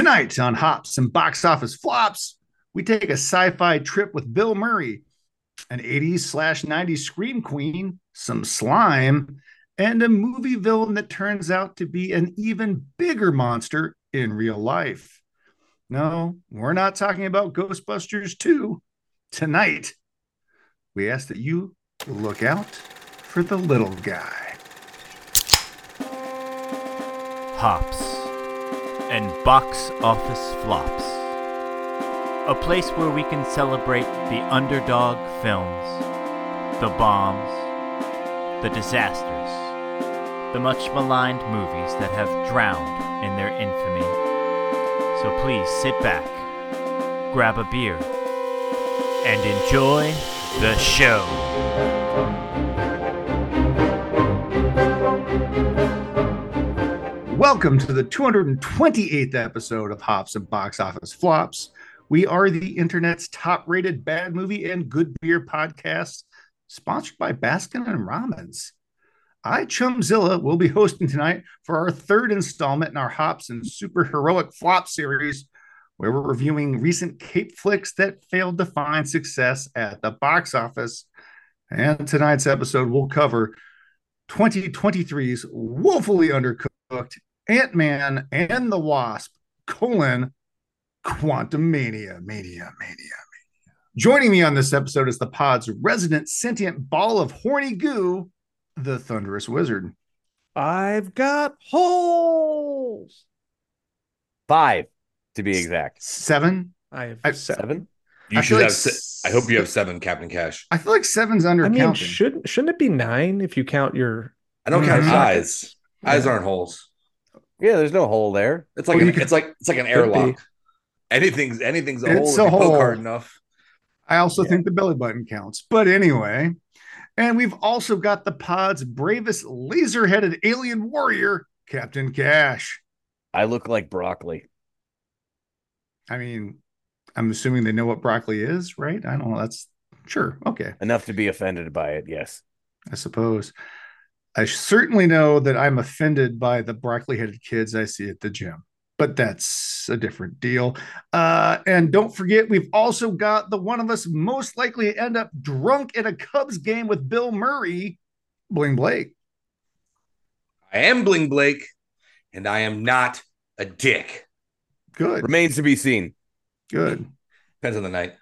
Tonight on Hops and Box Office Flops, we take a sci fi trip with Bill Murray, an 80s slash 90s scream queen, some slime, and a movie villain that turns out to be an even bigger monster in real life. No, we're not talking about Ghostbusters 2. Tonight, we ask that you look out for the little guy. Hops and box office flops. A place where we can celebrate the underdog films, the bombs, the disasters, the much maligned movies that have drowned in their infamy. So please sit back, grab a beer, and enjoy the show. Welcome to the 228th episode of Hops and Box Office Flops. We are the internet's top rated bad movie and good beer podcast, sponsored by Baskin and Robbins. I, Chumpzilla, will be hosting tonight for our third installment in our Hops and Superheroic Flop series, where we're reviewing recent Cape flicks that failed to find success at the box office. And tonight's episode will cover 2023's woefully undercooked Ant Man and the Wasp, colon, Quantumania, Mania, Mania, Mania. Joining me on this episode is the pod's resident sentient ball of horny goo, the Thunderous Wizard. I've got holes. Five, to be exact. Seven. I have I- seven. Seven. I You feel should like have. Se- I hope you have seven, Captain Cash. I feel like seven's under I mean, shouldn't shouldn't it be nine if you count your I don't count Mhm. eyes. Eyes Yeah. aren't holes. Yeah, there's no hole there. It's like Well, an, could- it's like it's like an airlock. Anything's anything's a It's hole a if you poke hole. hard enough. I also Yeah. think the belly button counts. But anyway, and we've also got the pod's bravest laser headed alien warrior, Captain Cash. I look like broccoli. I mean, I'm assuming they know what broccoli is, right? I don't know. That's sure. Okay. Enough to be offended by it, yes. I suppose. I certainly know that I'm offended by the broccoli headed kids I see at the gym, but that's a different deal. Uh, and don't forget, we've also got the one of us most likely to end up drunk at a Cubs game with Bill Murray, Bling Blake. I am Bling Blake, and I am not a dick. Good, Remains to be seen. good. Depends on the night.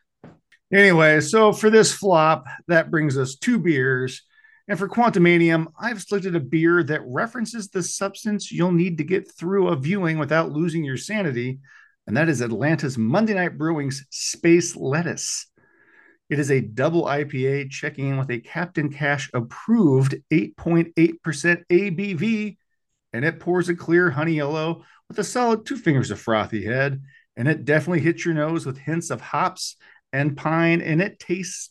Anyway, so for this flop, that brings us two beers. And for Quantumanium, I've selected a beer that references the substance you'll need to get through a viewing without losing your sanity. And that is Atlanta's Monday Night Brewing's Space Lettuce. It is a double IPA checking in with a Captain Cash approved 8.8% ABV. And it pours a clear honey yellow with a solid two fingers of frothy head. And it definitely hits your nose with hints of hops and pine, and it tastes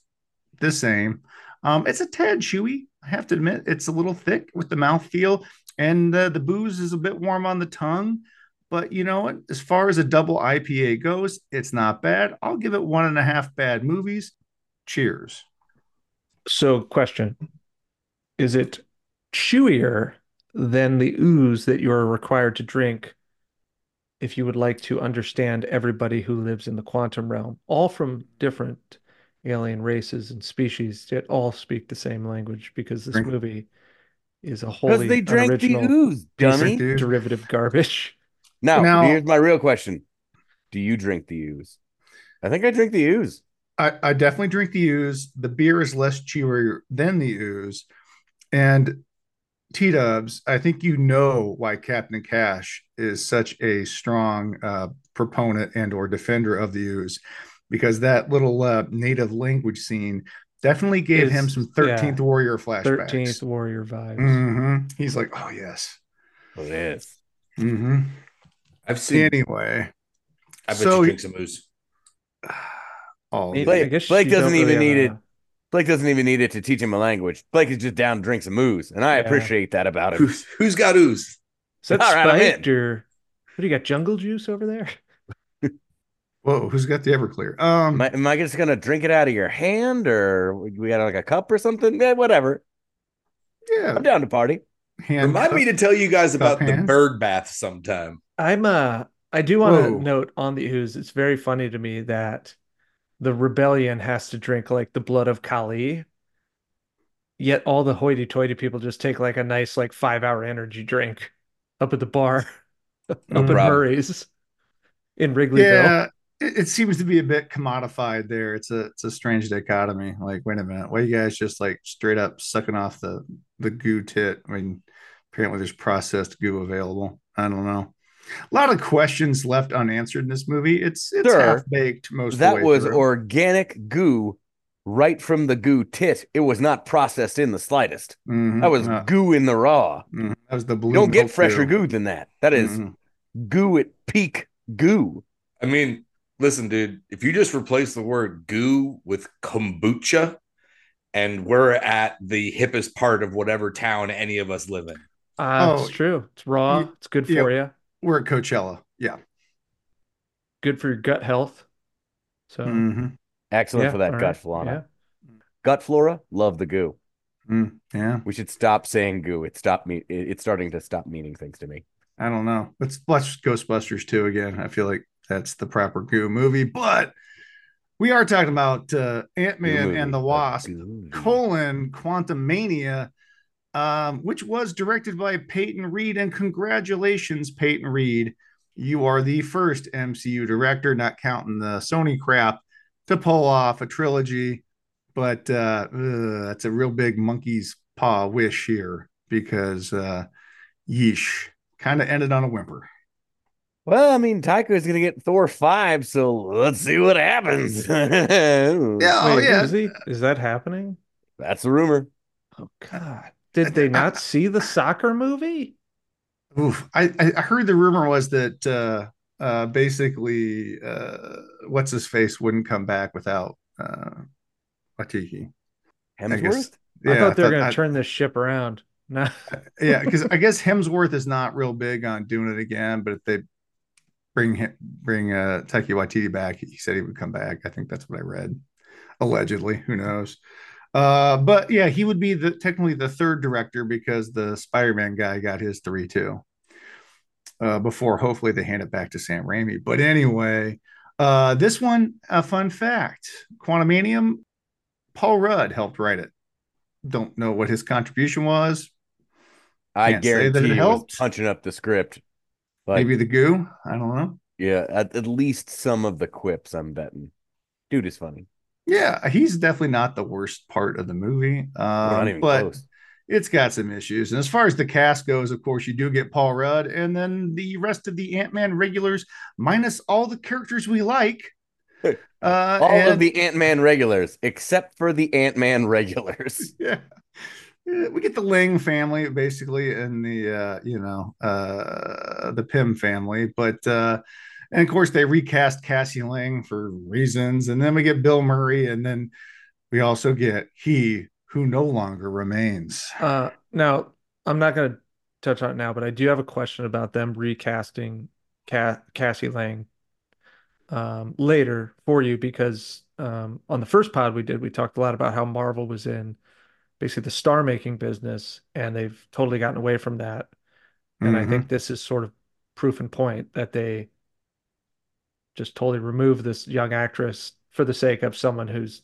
the same. Um, it's a tad chewy. I have to admit, it's a little thick with the mouthfeel, and uh, the booze is a bit warm on the tongue. But you know? As far as a double IPA goes, it's not bad. I'll give it one and a half bad movies. Cheers. so question. Is it chewier than the ooze that you're required to drink if you would like to understand everybody who lives in the quantum realm, all from different alien races and species, yet all speak the same language because this Drink- movie is a Because wholly they drank the unoriginal ooze, dummy. Derivative garbage. Now, Now- here's my real question. Do you drink the ooze? I think I drink the ooze. I, I definitely drink the ooze. The beer is less chewy than the ooze. And T Dubs, I think you know why Captain Cash is such a strong uh, proponent and or defender of the ooze, because that little uh, native language scene definitely gave Is- him some 13th yeah. Warrior flashbacks. Thirteenth Warrior vibes. Mhm. He's like, oh yes. It is. hmm I've seen. Anyway, I bet so- you drink some ooze. oh Blake- I guess Blake doesn't even really need have it. Blake doesn't even need it to teach him a language. Blake is just down to drink some ooze, and I Yeah. appreciate that about him. Who's, who's got ooze? Is that All right, I'm spiked in. or what do you got? Jungle juice over there? Whoa, who's got the Everclear? Um, Am I, am I just gonna drink it out of your hand, or we got like a cup or something? Yeah, whatever. yeah, I'm down to party. hand Remind me to tell you guys about the bird bath sometime. I'm uh I do want to note on the ooze, it's very funny to me that the rebellion has to drink like the blood of Kali, yet all the hoity-toity people just take like a nice like five-hour energy drink up at the bar up No in problem. Murray's in Wrigleyville. Yeah, it, it seems to be a bit commodified there. It's a it's a strange dichotomy. Like, wait a minute, why you guys just like straight up sucking off the the goo tit? I mean, apparently there's processed goo available. I don't know. A lot of questions left unanswered in this movie. It's it's Sir, half baked most. of the That way was through. organic goo right from the goo tit. It was not processed in the slightest. Mhm. That was Uh, goo in the raw. mhm. That was the blue. You don't get fresher goo than that. That is Mhm. goo at peak goo. I mean, listen, dude, if you just replace the word goo with kombucha, and we're at the hippest part of whatever town any of us live in. Uh, Oh, it's true. It's raw. y- It's good yeah. for you. We're at Coachella. Yeah. Good for your gut health. So mm-hmm. Excellent yeah, for that gut right. flora. Gut flora, love the goo. Mm, yeah. We should stop saying goo. It stopped me. it- It's starting to stop meaning things to me. I don't know. Let's watch Ghostbusters 2 again. I feel like that's the proper goo movie, but we are talking about uh, Ant Man and the. Wasp, colon Quantumania, um, which was directed by Peyton Reed. And congratulations, Peyton Reed. You are the first MCU director, not counting the Sony crap, to pull off a trilogy. But uh, ugh, that's a real big monkey's paw wish here because uh, yeesh, kind of ended on a whimper. Well, I mean, Taika is going to get Thor five, so let's see what happens. Yeah. Oh, yeah. is he? Is that happening? That's a rumor. Oh God! Did they not see the soccer movie? Oof. I, I I heard the rumor was that uh uh basically uh what's his face wouldn't come back without uh Watiki. I guess- Hemsworth. I thought they were I- going I- to turn this ship around. No. yeah, because I guess Hemsworth is not real big on doing it again, but if they bring him bring uh Taika Waititi back, he said he would come back. I think that's what I read. Allegedly, who knows? Uh, but yeah, he would be the technically the third director because the Spider-Man guy got his three too. Uh, before hopefully they hand it back to Sam Raimi. But anyway, uh, this one, a fun fact: Quantumanium, Paul Rudd helped write it. Don't know what his contribution was. I Can't say that it guarantee he was helped. punching up the script. Like, Maybe the goo. I don't know. yeah, at, at least some of the quips. I'm betting. Dude is funny. Yeah, he's definitely not the worst part of the movie. Um, but close. it's got some issues. And as far as the cast goes, of course, you do get Paul Rudd, and then the rest of the Ant Man regulars, minus all the characters we like. Uh, All and- of the Ant Man regulars, except for the Ant Man regulars. yeah. We get the Lang family basically and the uh you know uh the Pym family but uh and of course they recast Cassie Lang for reasons and then we get Bill Murray and then we also get he who no longer remains. Uh, now I'm not going to touch on it now, but I do have a question about them recasting Ca Cassie Lang um, later for you because um, on the first pod we did, we talked a lot about how Marvel was in basically the star making business, and they've totally gotten away from that. And I Mhm. think this is sort of proof and point that they just totally remove this young actress for the sake of someone who's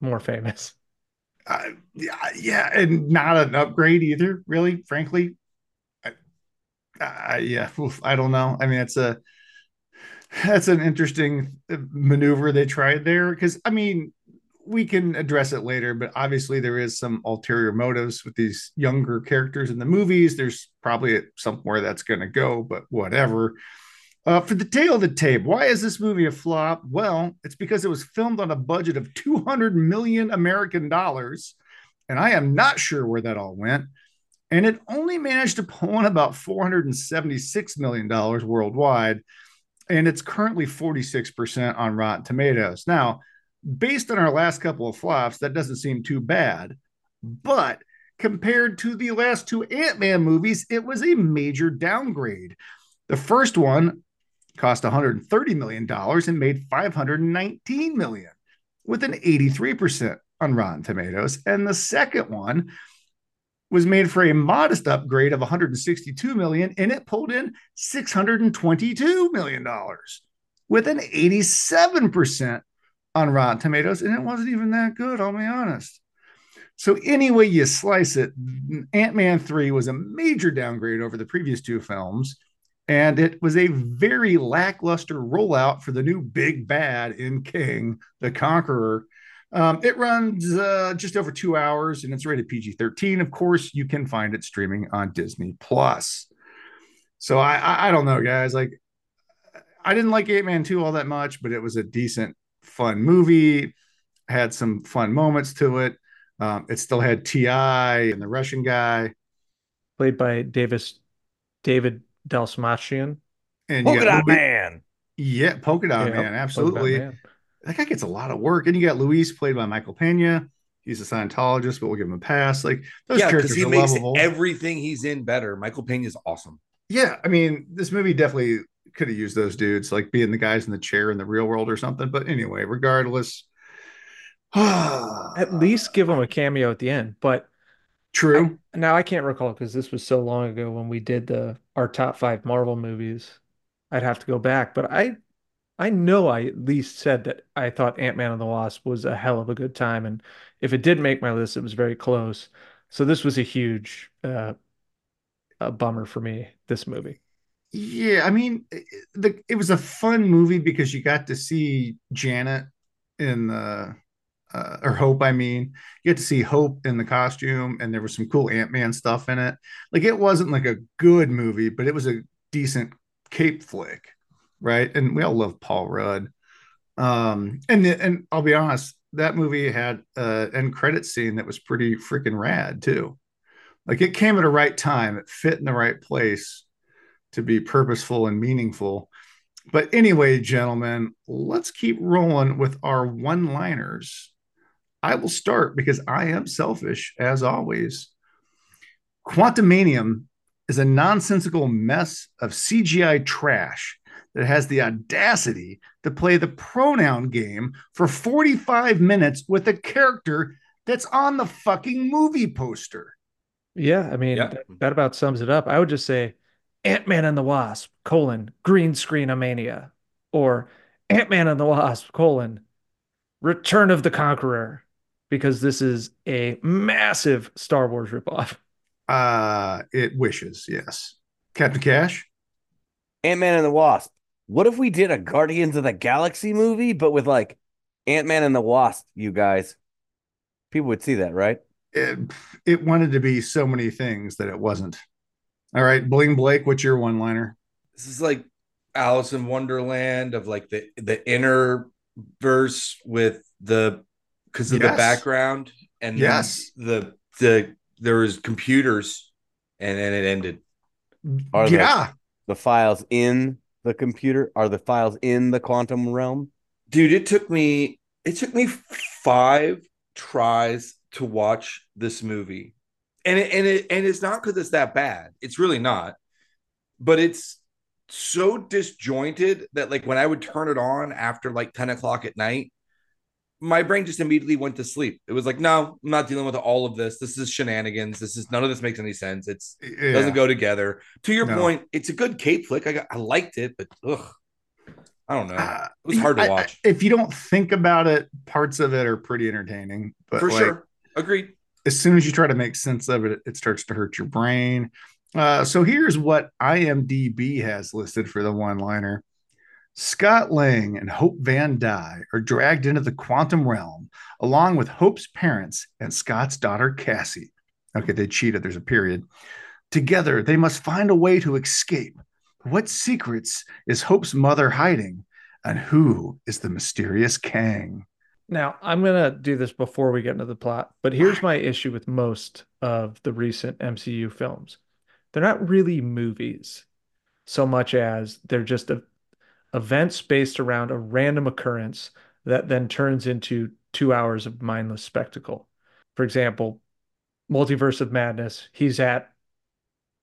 more famous. Uh, yeah, yeah, and not an upgrade either, really, frankly. I, I, yeah, I don't know. I mean, it's a that's an interesting uh, maneuver they tried there because I mean, we can address it later, but obviously there is some ulterior motives with these younger characters in the movies. There's probably somewhere that's going to go, but whatever. Uh, for the tail of the tape, why is this movie a flop? Well, it's because it was filmed on a budget of 200 million American dollars, and I am not sure where that all went. And it only managed to pull in about 476 million dollars worldwide, and it's currently 46% on Rotten Tomatoes. Now, based on our last couple of flops, that doesn't seem too bad, but compared to the last two Ant-Man movies, it was a major downgrade. The first one cost 130 million dollars and made $519 million with an 83% on Rotten Tomatoes and the second one was made for a modest upgrade of 162 million and it pulled in 622 million dollars with an 87% on Rotten Tomatoes and it wasn't even that good, I'll be honest. So any way you slice it, Ant-Man 3 was a major downgrade over the previous two films and it was a very lackluster rollout for the new big bad in Kang, the Conqueror. Um, it runs uh, just over two hours and it's rated PG 13. Of course, you can find it streaming on Disney Plus. So I, I, I don't know, guys. Like, I didn't like Ant Man 2 all that much, but it was a decent, fun movie. Had some fun moments to it. Um, it still had T.I. and the Russian guy. Played by Davis David Dastmalchian. And you Polka Dot Louis- Man. Yeah, Polka Dot Yeah, Man, Polka Dot absolutely. Man. That guy gets a lot of work. And you got Luis played by Michael Pena. He's a Scientologist, but we'll give him a pass. Like those yeah, because characters he are makes lovable. everything he's in better. Michael Pena is awesome. yeah, I mean, this movie definitely could have used those dudes, like being the guys in the chair in the real world or something. But anyway, regardless. At least give them a cameo at the end. But true. now I can't recall because this was so long ago when we did the our top five Marvel movies. I'd have to go back, but I I know I at least said that I thought Ant-Man and the Wasp was a hell of a good time, and if it didn't make my list, it was very close. So this was a huge uh, a bummer for me. This movie. Yeah, I mean, the, it was a fun movie because you got to see Janet in the uh, or Hope. I mean, you get to see Hope in the costume, and there was some cool Ant Man stuff in it. Like, it wasn't like a good movie, but it was a decent cape flick, right? And we all love Paul Rudd. Um, and the, and I'll be honest, that movie had an end credit scene that was pretty freaking rad too. Like, it came at a right time. It fit in the right place to be purposeful and meaningful. But anyway, gentlemen, let's keep rolling with our one liners. I will start because I am selfish as always. Quantumanium is a nonsensical mess of CGI trash that has the audacity to play the pronoun game for 45 minutes with a character that's on the fucking movie poster. Yeah, I mean Yeah. that, that about sums it up. I would just say Ant-Man and the Wasp, colon, green screen mania. Or Ant-Man and the Wasp, colon, Return of the Conqueror. Because this is a massive Star Wars ripoff. Uh, it wishes, yes. Captain Cash? Ant Man and the Wasp. What if we did a Guardians of the Galaxy movie, but with like Ant Man and the Wasp, you guys? People would see that, right? it, it wanted to be so many things that it wasn't. All right, Bling Blake, what's your one liner? This is like Alice in Wonderland of like the the inner verse with the because of Yes. the background and Yes. the the there was computers and then it ended. Are the- yeah, The files in the computer are the files in the quantum realm. Dude, it took me it took me five tries to watch this movie. And it, and it and it's not because it's that bad. It's really not. But it's so disjointed that like when I would turn it on after like 10 o'clock at night, my brain just immediately went to sleep. It was like, no, I'm not dealing with all of this. This is shenanigans. This is none of this makes any sense. It's yeah. it doesn't go together. To your No. point, it's a good cape flick. I got, I liked it, but ugh, I don't know. Uh, It was hard to I- I- watch. if you don't think about it, parts of it are pretty entertaining. But For like, sure. Agreed. As soon as you try to make sense of it, it starts to hurt your brain. Uh, so here's what IMDb has listed for the one liner Scott Lang and Hope Van Dyne are dragged into the quantum realm along with Hope's parents and Scott's daughter, Cassie. Okay, they cheated. There's a period. Together, they must find a way to escape. What secrets is Hope's mother hiding? And who is the mysterious Kang? Now, I'm going to do this before we get into the plot, but here's my issue with most of the recent MCU films. They're not really movies so much as they're just a, events based around a random occurrence that then turns into two hours of mindless spectacle. For example, Multiverse of Madness, he's at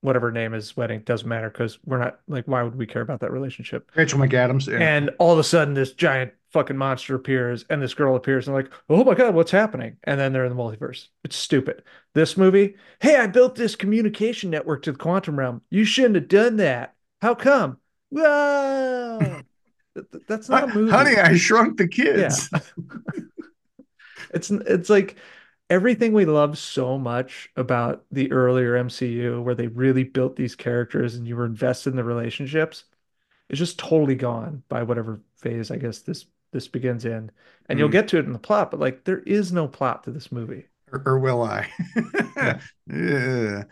whatever name his wedding, doesn't matter because we're not like, why would we care about that relationship? Rachel McAdams. yeah. And all of a sudden, this giant fucking monster appears and this girl appears and like, oh my god, what's happening? And then they're in the multiverse. It's stupid. This movie, hey, I built this communication network to the quantum realm. You shouldn't have done that. How come? Whoa. That's not a movie. Honey, I shrunk the kids. Yeah. it's it's like everything we love so much about the earlier MCU where they really built these characters and you were invested in the relationships is just totally gone by whatever phase I guess this this begins in. And you'll Mm. get to it in the plot, but like there is no plot to this movie. or, or will I? Yeah. yeah.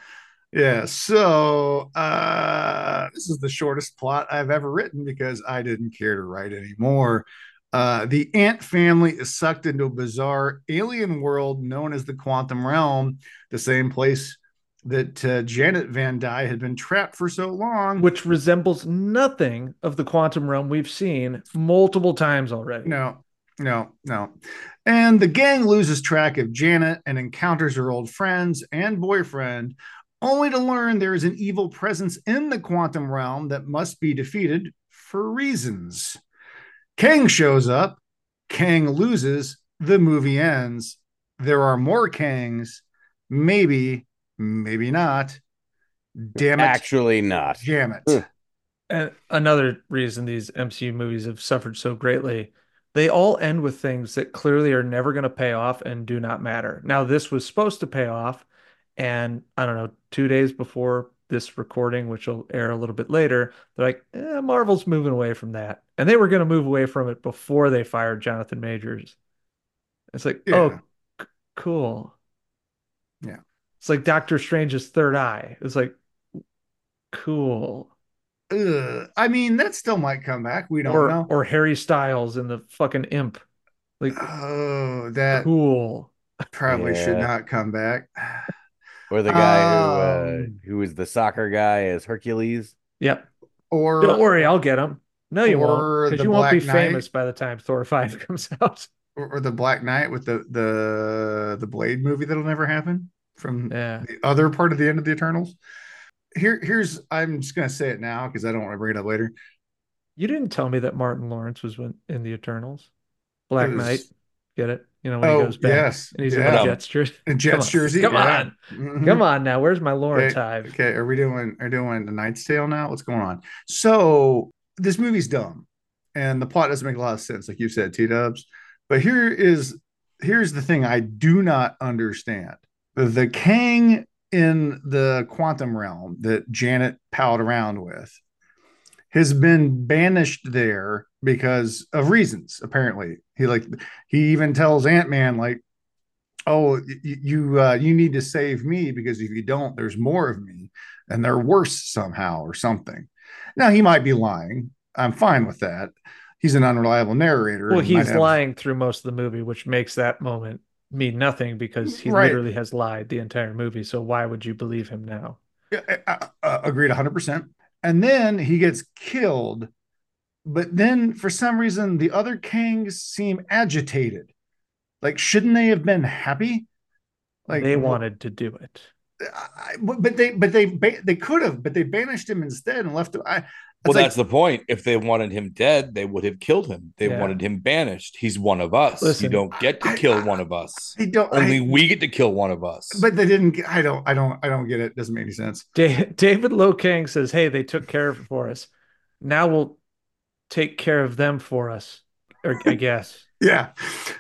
Yeah. So uh this is the shortest plot I've ever written because I didn't care to write anymore. Uh, the ant family is sucked into a bizarre alien world known as the quantum realm, the same place that uh, Janet Van Dyne had been trapped for so long. Which resembles nothing of the quantum realm we've seen multiple times already. No, no, no. And the gang loses track of Janet and encounters her old friends and boyfriend, only to learn there is an evil presence in the quantum realm that must be defeated for reasons. Kang shows up, Kang loses, the movie ends. There are more Kangs, maybe, maybe not. Damn it. Actually, not. Damn it. Ugh. And another reason these MCU movies have suffered so greatly, they all end with things that clearly are never going to pay off and do not matter. Now, this was supposed to pay off, and I don't know, two days before this recording, which will air a little bit later, they're like, eh, Marvel's moving away from that. And they were going to move away from it before they fired Jonathan Majors. It's like, Yeah. oh, c- cool. Yeah. It's like Doctor Strange's third eye. It's like, cool. Ugh. I mean, that still might come back. We don't or know. or Harry Styles in the fucking imp. Like Oh, that cool. probably should not come back. Or the guy who uh, Um, who was the soccer guy as Hercules. Yep. Or Don't worry, I'll get him. No, you won't, because the you won't be Knight. famous by the time Thor five comes out. or, or the Black Knight with the the the Blade movie that'll never happen from Yeah. the other part of the end of the Eternals. Here, here's I'm just gonna say it now because I don't want to bring it up later. You didn't tell me that Martin Lawrence was in the Eternals. Black was- Knight. Get it? You know when Oh he goes back yes, and he's yeah. in the Jets jersey. Jets Come on. jersey. Come yeah. on. Mhm. Come on now. Where's my Lawrence Okay, hive? Okay, are we doing are doing the Knight's Tale now? What's going on? So this movie's dumb, and the plot doesn't make a lot of sense, like you said, T Dubs. But here is here's the thing I do not understand: the Kang in the quantum realm that Janet palled around with has been banished there because of reasons. Apparently, he like he even tells Ant Man like oh you uh, you need to save me because if you don't there's more of me and they're worse somehow or something now he might be lying i'm fine with that he's an unreliable narrator Well, he's have- lying through most of the movie, which makes that moment mean nothing because he Right. literally has lied the entire movie. So why would you believe him now? I, I- I agreed 100% and then he gets killed. But then for some reason the other kangs seem agitated. Like shouldn't they have been happy? Like they wanted to do it. I, but they but they they could have but they banished him instead and left him. I, Well, like- that's the point. If they wanted him dead, they would have killed him. They Yeah. wanted him banished. He's one of us. Listen, you don't get to I- kill I- one of us. I don't Only I- we get to kill one of us. but they didn't get- I don't I don't I don't get it doesn't make any sense Da- David Lokang says, "Hey, they took care of it for us. Now we'll take care of them for us." Or I guess. Yeah.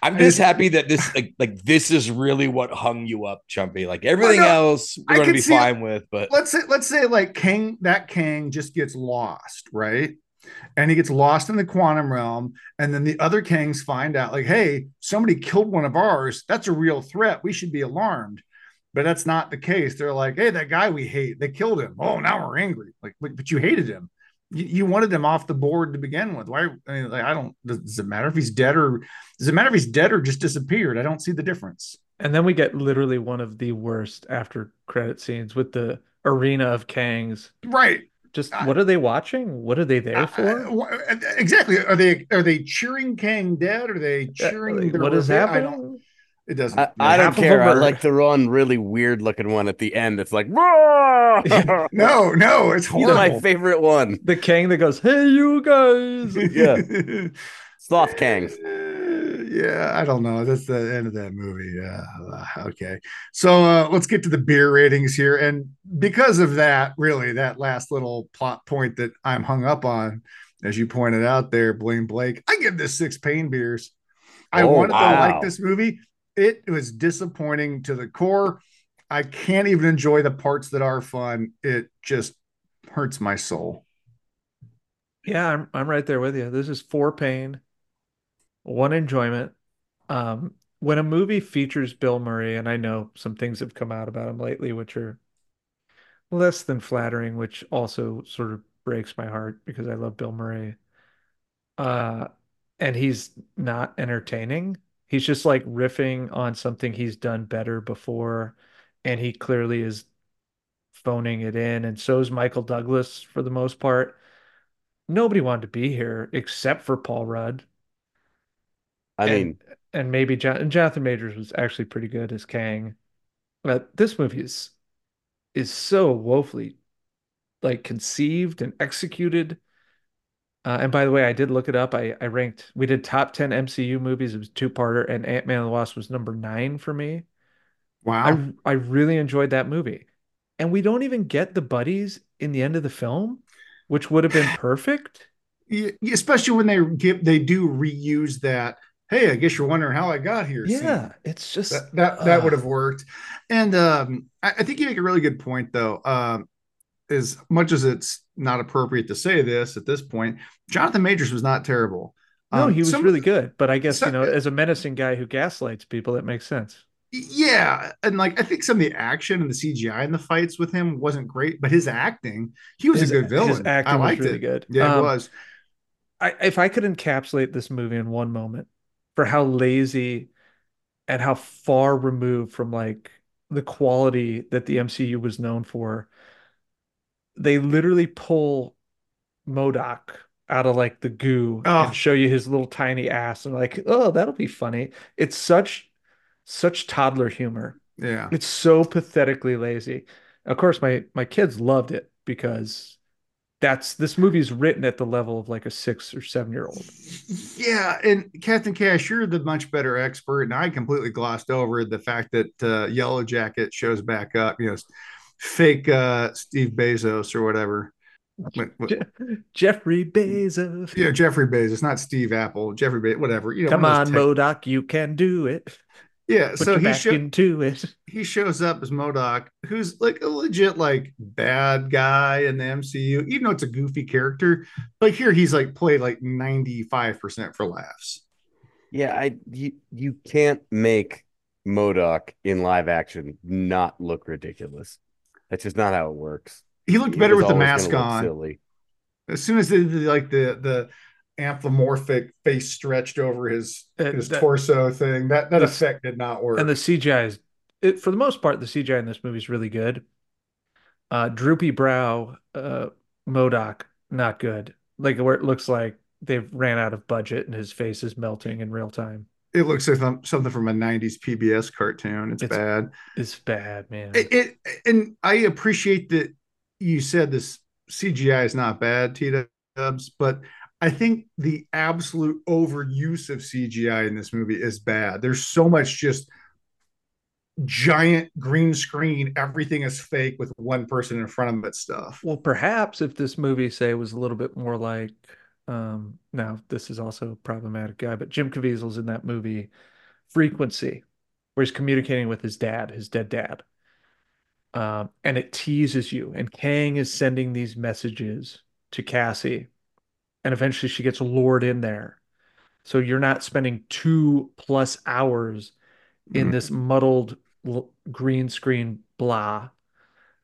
I'm just happy that this like like this is really what hung you up, Chumpy. Like everything no, else we're gonna be see it. fine with, but let's say let's say like Kang that Kang just gets lost right? And he gets lost in the quantum realm and then the other Kangs find out like hey somebody killed one of ours. That's a real threat. We should be alarmed. But that's not the case. They're like hey that guy we hate they killed him. Oh now we're angry. Like but, but you hated him you, you wanted him off the board to begin with why I, mean, like, I don't does, does it matter if he's dead or does it matter if he's dead or just disappeared i don't see the difference And then we get literally one of the worst after credit scenes with the arena of Kangs. right Just I- what are they watching? What are they there Uh, for? uh, wha- exactly. Are they are they cheering Kang dead? Are they cheering? Like, what is revenge? I happening? don't. It doesn't. I, I don't care. I like the one really weird looking one at the end. It's like, no, no, it's He's my favorite one. The Kang that goes, "Hey, you guys!" Yeah. Sloth Kangs. Uh, yeah, I don't know. That's the end of that movie. Yeah. Uh, okay. So uh, let's get to the beer ratings here. And because of that, really, that last little plot point that I'm hung up on, as you pointed out there, Bling Blake, I give this six pain beers. I Oh, wanted to like this movie. It was disappointing to the core. I can't even enjoy the parts that are fun. It just hurts my soul. Yeah, I'm I'm right there with you. This is four pain, one enjoyment. Um, when a movie features Bill Murray, and I know some things have come out about him lately, which are less than flattering, which also sort of breaks my heart because I love Bill Murray. Uh, and he's not entertaining. He's just like riffing on something he's done better before, and he clearly is phoning it in, and so is Michael Douglas for the most part. Nobody wanted to be here except for Paul Rudd I And- mean, and maybe Jon- and Jonathan Majors was actually pretty good as Kang. But this movie is is so woefully like conceived and executed. Uh, and by the way, I did look it up. I, I ranked, we did top 10 MCU movies. It was two-parter, and Ant-Man and the Wasp was number nine for me. Wow. I I really enjoyed that movie. And we don't even get the buddies in the end of the film, which would have been perfect. Yeah, especially when they give they do reuse that. Hey, I guess you're wondering how I got here. scene. Yeah, it's just that that, that would have worked. And um, I, I think you make a really good point, though. Um, as much as it's not appropriate to say this at this point, Jonathan Majors was not terrible. No, Um, he was some- really good, but I guess, so- you know, as a menacing guy who gaslights people, it makes sense. Yeah, and like I think some of the action and the CGI in the fights with him wasn't great, but his acting, he was His- a good villain. acting I was liked really it. good. Yeah, it Um, was. I, if I could encapsulate this movie in one moment for how lazy and how far removed from like the quality that the MCU was known for, they literally pull MODOK out of like the goo Oh. and show you his little tiny ass and like, oh, that'll be funny. It's such such toddler humor. Yeah. It's so pathetically lazy. Of course, my my kids loved it because that's this movie's written at the level of like a six or seven year old. Yeah, and Captain Cash, you're the much better expert, and I completely glossed over the fact that uh, Yellow Jacket shows back up. You know, fake uh, Steve Bezos or whatever. What- what- Jeffrey Bezos. Yeah, Jeffrey Bezos, not Steve Apple. Jeffrey Bezos, whatever. You know, Come on, tech- MODOK, you can do it. Yeah, Put so he back sho- into it. he shows up as MODOK, who's like a legit like bad guy in the MCU, even though it's a goofy character. But here he's like played like 95% for laughs. yeah, I you you can't make MODOK in live action not look ridiculous. That's just not how it works. He looked better was with the mask on. Silly. As soon as they did like the the anthropomorphic face stretched over his Uh, his that- torso thing, that that the- effect did not work. And the CGI is, it, for the most part, the CGI in this movie is really good. Uh, droopy brow, uh, MODOK, not good. Like where it looks like they've ran out of budget and his face is melting in real time. it looks like something from a 90s PBS cartoon. It's, It's- bad. It's bad, man. It, it and I appreciate that you said this CGI is not bad, T Dubs, but I think the absolute overuse of CGI in this movie is bad. There's so much just giant green screen, everything is fake with one person in front of it stuff. Well, perhaps if this movie, say, was a little bit more like, um, now this is also a problematic guy, but Jim Caviezel's in that movie, Frequency, where he's communicating with his dad, his dead dad. Um, and it teases you, and Kang is sending these messages to Cassie, and eventually she gets lured in there. So you're not spending two plus hours in Mhm. this muddled l- green screen blah.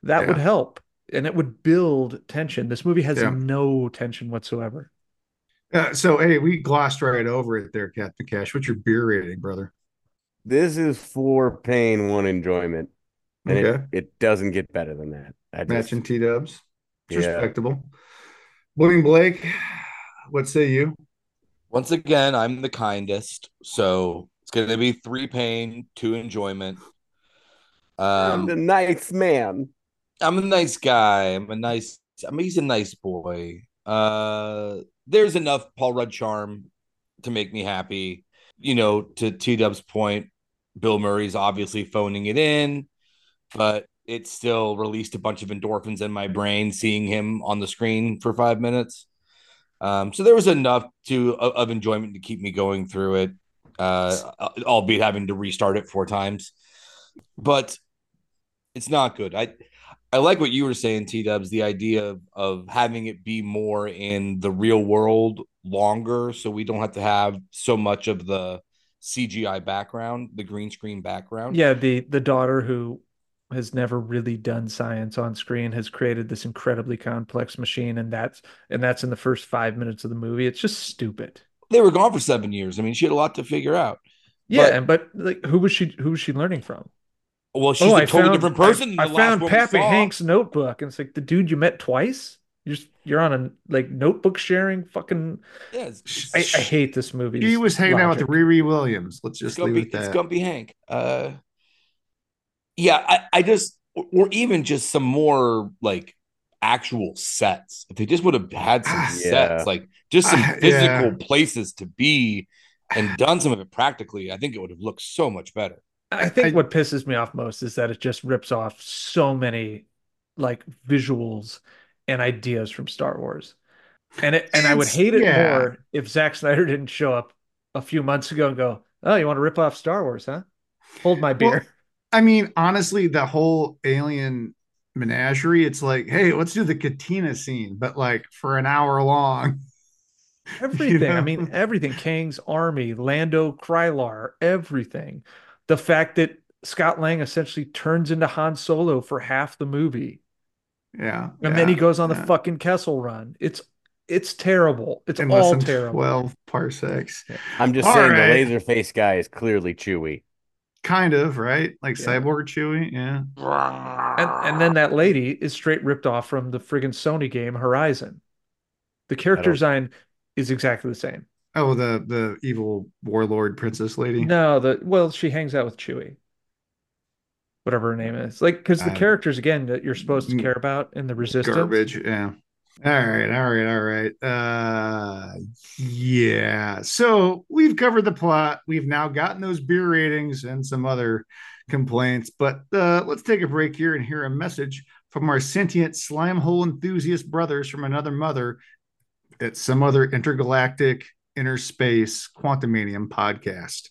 That would help and it would build tension. This movie has Yeah. no tension whatsoever. Uh, so hey, we glossed right over it there, Captain Cash. What's your beer rating, brother? This is four pain, one enjoyment, and Okay. it, it doesn't get better than that. I just, Matching T Dubs. Yeah. Respectable. William Blake, what say you? Once again, I'm the kindest, so it's gonna be three pain, two enjoyment. I'm Um, the nice man. I'm a nice guy. I'm a nice. I mean, he's a nice boy. Uh, there's enough Paul Rudd charm to make me happy. You know, to T Dub's point, Bill Murray's obviously phoning it in, but it still released a bunch of endorphins in my brain seeing him on the screen for five minutes. Um, so there was enough to of, of enjoyment to keep me going through it, uh, albeit having to restart it four times. But it's not good. I I like what you were saying, T Dubs. The idea of, of having it be more in the real world longer, so we don't have to have so much of the CGI background, the green screen background. Yeah, the the daughter who has never really done science on screen has created this incredibly complex machine, and that's and that's in the first five minutes of the movie. It's just stupid. They were gone for seven years. I mean, she had a lot to figure out. Yeah, But- and but like, who was she? Who was she learning from? Well, she's oh, a I totally found, different person. I, than I the found one Pappy saw. Hank's notebook, and it's like the dude you met twice. You're just, you're on a like notebook sharing. Fucking, Yeah, I, I hate this movie. He was hanging out with Riri Williams. Let's just leave Scumpy, it at it's that. Scumpy Hank. Uh, yeah, I, I just, or even just some more like actual sets. If they just would have had some Yeah. sets, like just some Ah, physical yeah. places to be and done some of it practically, I think it would have looked so much better. I think I- what pisses me off most is that it just rips off so many like visuals and ideas from Star Wars. And it and I would hate it yeah. more if Zack Snyder didn't show up a few months ago and go, "Oh, you want to rip off Star Wars, huh? Hold my Well, beer." I mean, honestly, the whole alien menagerie, it's like, hey, let's do the cantina scene, but like for an hour long. Everything. I know? mean, everything. Kang's army, Lando Krylar, everything. The fact that Scott Lang essentially turns into Han Solo for half the movie. Yeah. And then he goes on the yeah. fucking Kessel run. It's it's terrible. It's in all terrible. 12 parsecs. I'm just All saying right. the laser face guy is clearly Chewie. Kind of, right? Like Yeah. Cyborg Chewie. Yeah. And and then that lady is straight ripped off from the friggin' Sony game Horizon. The character design is exactly the same. Oh, the the evil warlord princess lady. No, the well, she hangs out with Chewie. Whatever her name is. Like because the Uh, characters again that you're supposed to mm, care about in the resistance. Garbage. Yeah. All right. All right. All right. Uh yeah. So we've covered the plot. We've now gotten those beer ratings and some other complaints. But uh let's take a break here and hear a message from our sentient slime hole enthusiast brothers from another mother at some other intergalactic inner space podcast.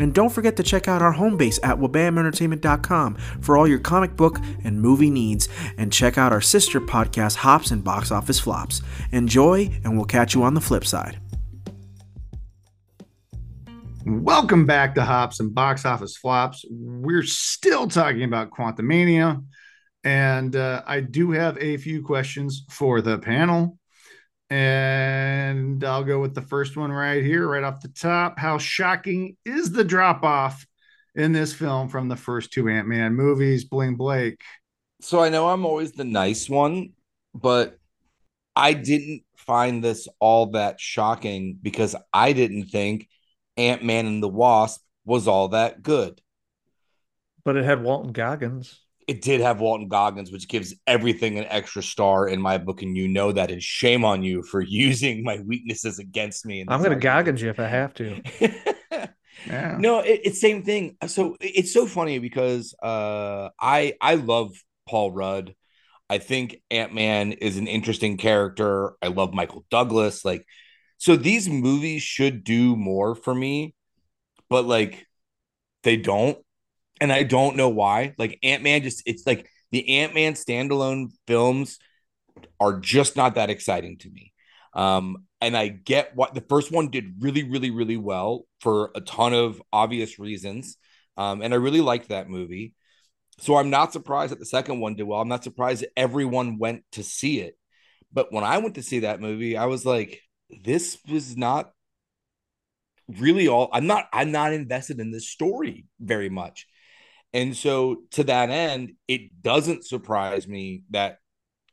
And don't forget to check out our home base at wabamentertainment.com for all your comic book and movie needs. And check out our sister podcast, Hops and Box Office Flops. Enjoy, and we'll catch you on the flip side. Welcome back to Hops and Box Office Flops. We're still talking about Quantumania, and uh, I do have a few questions for the panel. And I'll go with the first one right here, right off the top. How shocking is the drop off in this film from the first two Ant Man movies? Bling Blake. So I know I'm always the nice one, but I didn't find this all that shocking because I didn't think Ant Man and the Wasp was all that good. But it had Walton Goggins. It did have Walton Goggins, which gives everything an extra star in my book, and you know that. And shame on you for using my weaknesses against me. I'm gonna Goggins you if I have to. Yeah. no it, it's same thing so it's so funny because uh i i love paul rudd i think ant-man is an interesting character i love michael douglas like so these movies should do more for me but like they don't and i don't know why like ant-man just it's like the ant-man standalone films are just not that exciting to me um, and I get what the first one did really, really, really well for a ton of obvious reasons. Um, and I really liked that movie. So I'm not surprised that the second one did well. I'm not surprised that everyone went to see it. But when I went to see that movie, I was like, this was not really all I'm not I'm not invested in this story very much. And so to that end, it doesn't surprise me that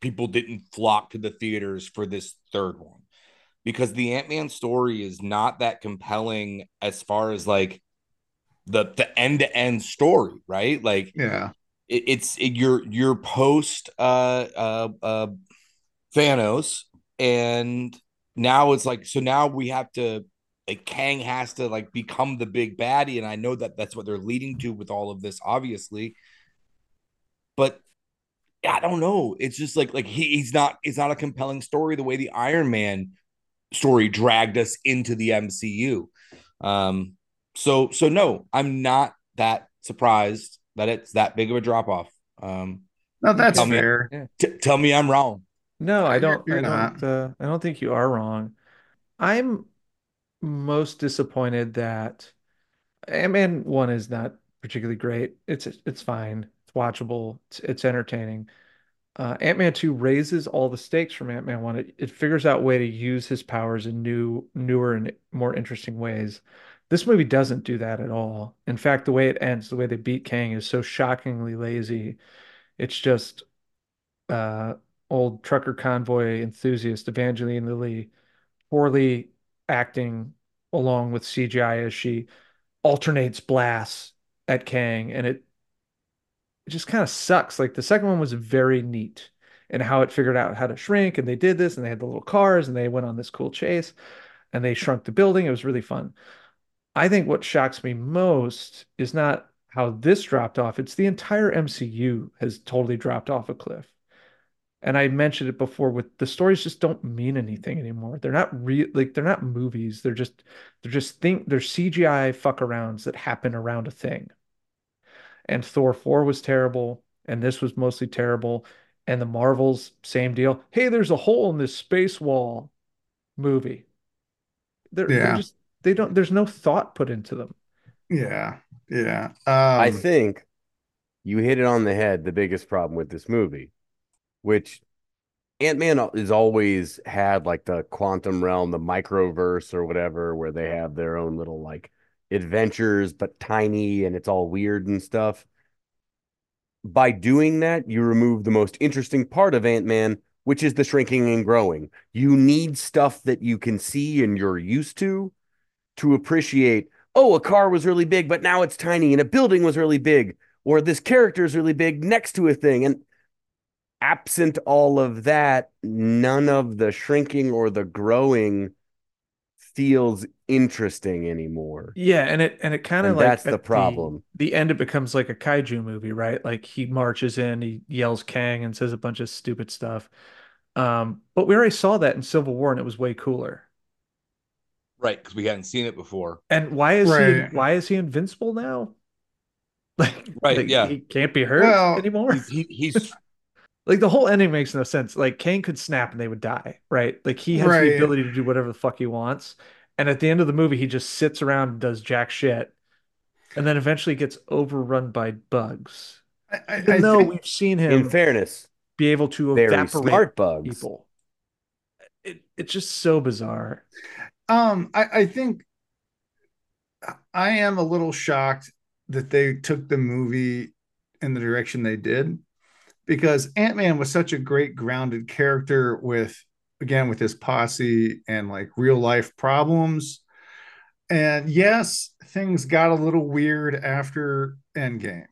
people didn't flock to the theaters for this third one because the Ant-Man story is not that compelling as far as like the the end-to-end story, right? Like Yeah. it, it's it, your your post uh uh uh Thanos and now it's like so now we have to like Kang has to like become the big baddie and I know that that's what they're leading to with all of this obviously but I don't know it's just like like he, he's not it's not a compelling story the way the Iron Man story dragged us into the MCU um so so no I'm not that surprised that it's that big of a drop off um No, that's Tell me- fair. t- tell me I'm wrong No, I don't. you're I don't. Uh, I don't think you are wrong. I'm most disappointed that Ant-Man one is not particularly great. It's it's fine. It's watchable. It's, it's entertaining. Uh, Ant-Man 2 raises all the stakes from Ant-Man 1. It, it figures out way to use his powers in new, newer and more interesting ways. This movie doesn't do that at all. In fact, the way it ends, the way they beat Kang is so shockingly lazy. It's just uh, old trucker convoy enthusiast Evangeline Lilly poorly acting along with CGI as she alternates blasts at Kang, and it it just kind of sucks. Like the second one was very neat and how it figured out how to shrink, and they did this, and they had the little cars, and they went on this cool chase, and they shrunk the building. It was really fun. I think what shocks me most is not how this dropped off, it's the entire MCU has totally dropped off a cliff. And I mentioned it before with the stories just don't mean anything anymore. They're not real like they're not movies. They're just they're just think they're CGI fuck arounds that happen around a thing. And Thor 4 was terrible, and this was mostly terrible. And the Marvels, same deal. Hey, there's a hole in this space wall movie. They're, they're Yeah. just they don't there's no thought put into them. Yeah. Yeah. Um, I think you hit it on the head. The biggest problem with this movie, which Ant Man has always had like the quantum realm, the microverse or whatever, where they have their own little like adventures, but tiny and it's all weird and stuff. By doing that, you remove the most interesting part of Ant Man, which is the shrinking and growing. You need stuff that you can see and you're used to to appreciate oh, a car was really big, but now it's tiny, and a building was really big, or this character is really big next to a thing. And absent all of that, none of the shrinking or the growing feels interesting anymore. Yeah, and it and it kind of like that's the problem. The, end it becomes like a kaiju movie, right? Like he marches in, he yells Kang and says a bunch of stupid stuff. Um, but we already saw that in Civil War, and it was way cooler. right because we hadn't seen it before And why is he why is he invincible now? Like, Right, like, yeah. he can't be hurt Well, anymore. he's, he, he's Like the whole ending makes no sense. Like Kang could snap and they would die, right? Like he has Right. the ability to do whatever the fuck he wants. And at the end of the movie, he just sits around and does jack shit. And then eventually gets overrun by bugs. I, I, Even I though think- we've seen him, In fairness, be able to very evaporate smart bugs. people. It, it's just so bizarre. Um, I, I think I am a little shocked that they took the movie in the direction they did because Ant-Man was such a great grounded character with again with his posse and like real life problems. And yes, things got a little weird after Endgame.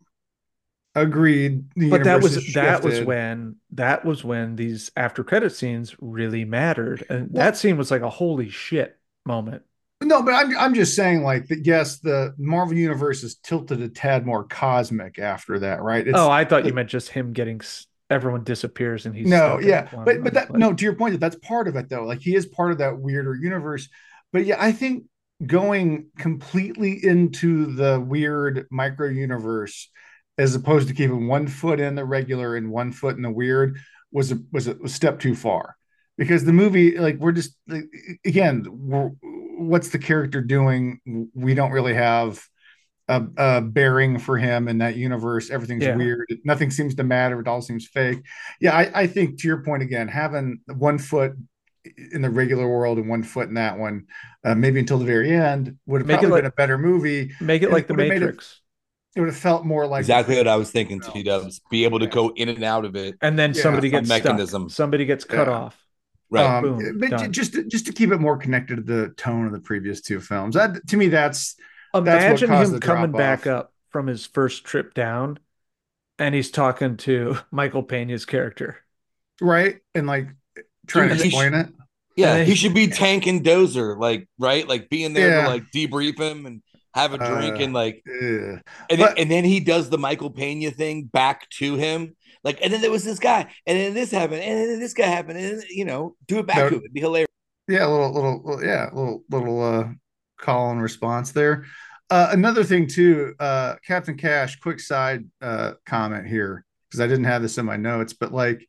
Agreed. But that was that was when that was when these after credit scenes really mattered. And that scene was like a holy shit moment. No, but I'm I'm just saying like that. Yes, the Marvel universe is tilted a tad more cosmic after that, right? It's, oh, I thought you meant just him getting everyone disappears and he's no, yeah, but but that no, to your point, that that's part of it though. Like he is part of that weirder universe. But yeah, I think going completely into the weird micro universe as opposed to keeping one foot in the regular and one foot in the weird was a was a, was a step too far because the movie like we're just like, again we're, what's the character doing we don't really have a, a bearing for him in that universe. Everything's Yeah. weird. Nothing seems to matter. It all seems fake. Yeah, I, I think to your point again, having one foot in the regular world and one foot in that one, uh, maybe until the very end, would have Make it probably like- been a better movie. Make it like it the would've it- Matrix. It would have felt more like exactly what I was thinking, No. T Dubs. Be able to go in and out of it. And then Yeah, somebody gets mechanism. stuck. Somebody gets cut Yeah. off. Right. Um, Boom, but j- done. just to, just to keep it more connected to the tone of the previous two films. That to me, that's what Imagine caused him the coming drop back off. up from his first trip down and he's talking to Michael Pena's character. right and like trying to Dude, he explain it. Yeah, he he- should be Tank and Dozer, like right, like being there Yeah. to like debrief him and have a drink Uh, and like, Ugh. and but- then, and then he does the Michael Pena thing back to him, like, and then there was this guy, and then this happened, and then this guy happened, and then, you know, do it back No. to him, it'd be hilarious. Yeah, a little, little, little yeah, a little, little uh, call and response there. Uh, another thing too, uh, Captain Cash. Quick side uh, comment here because I didn't have this in my notes, but like,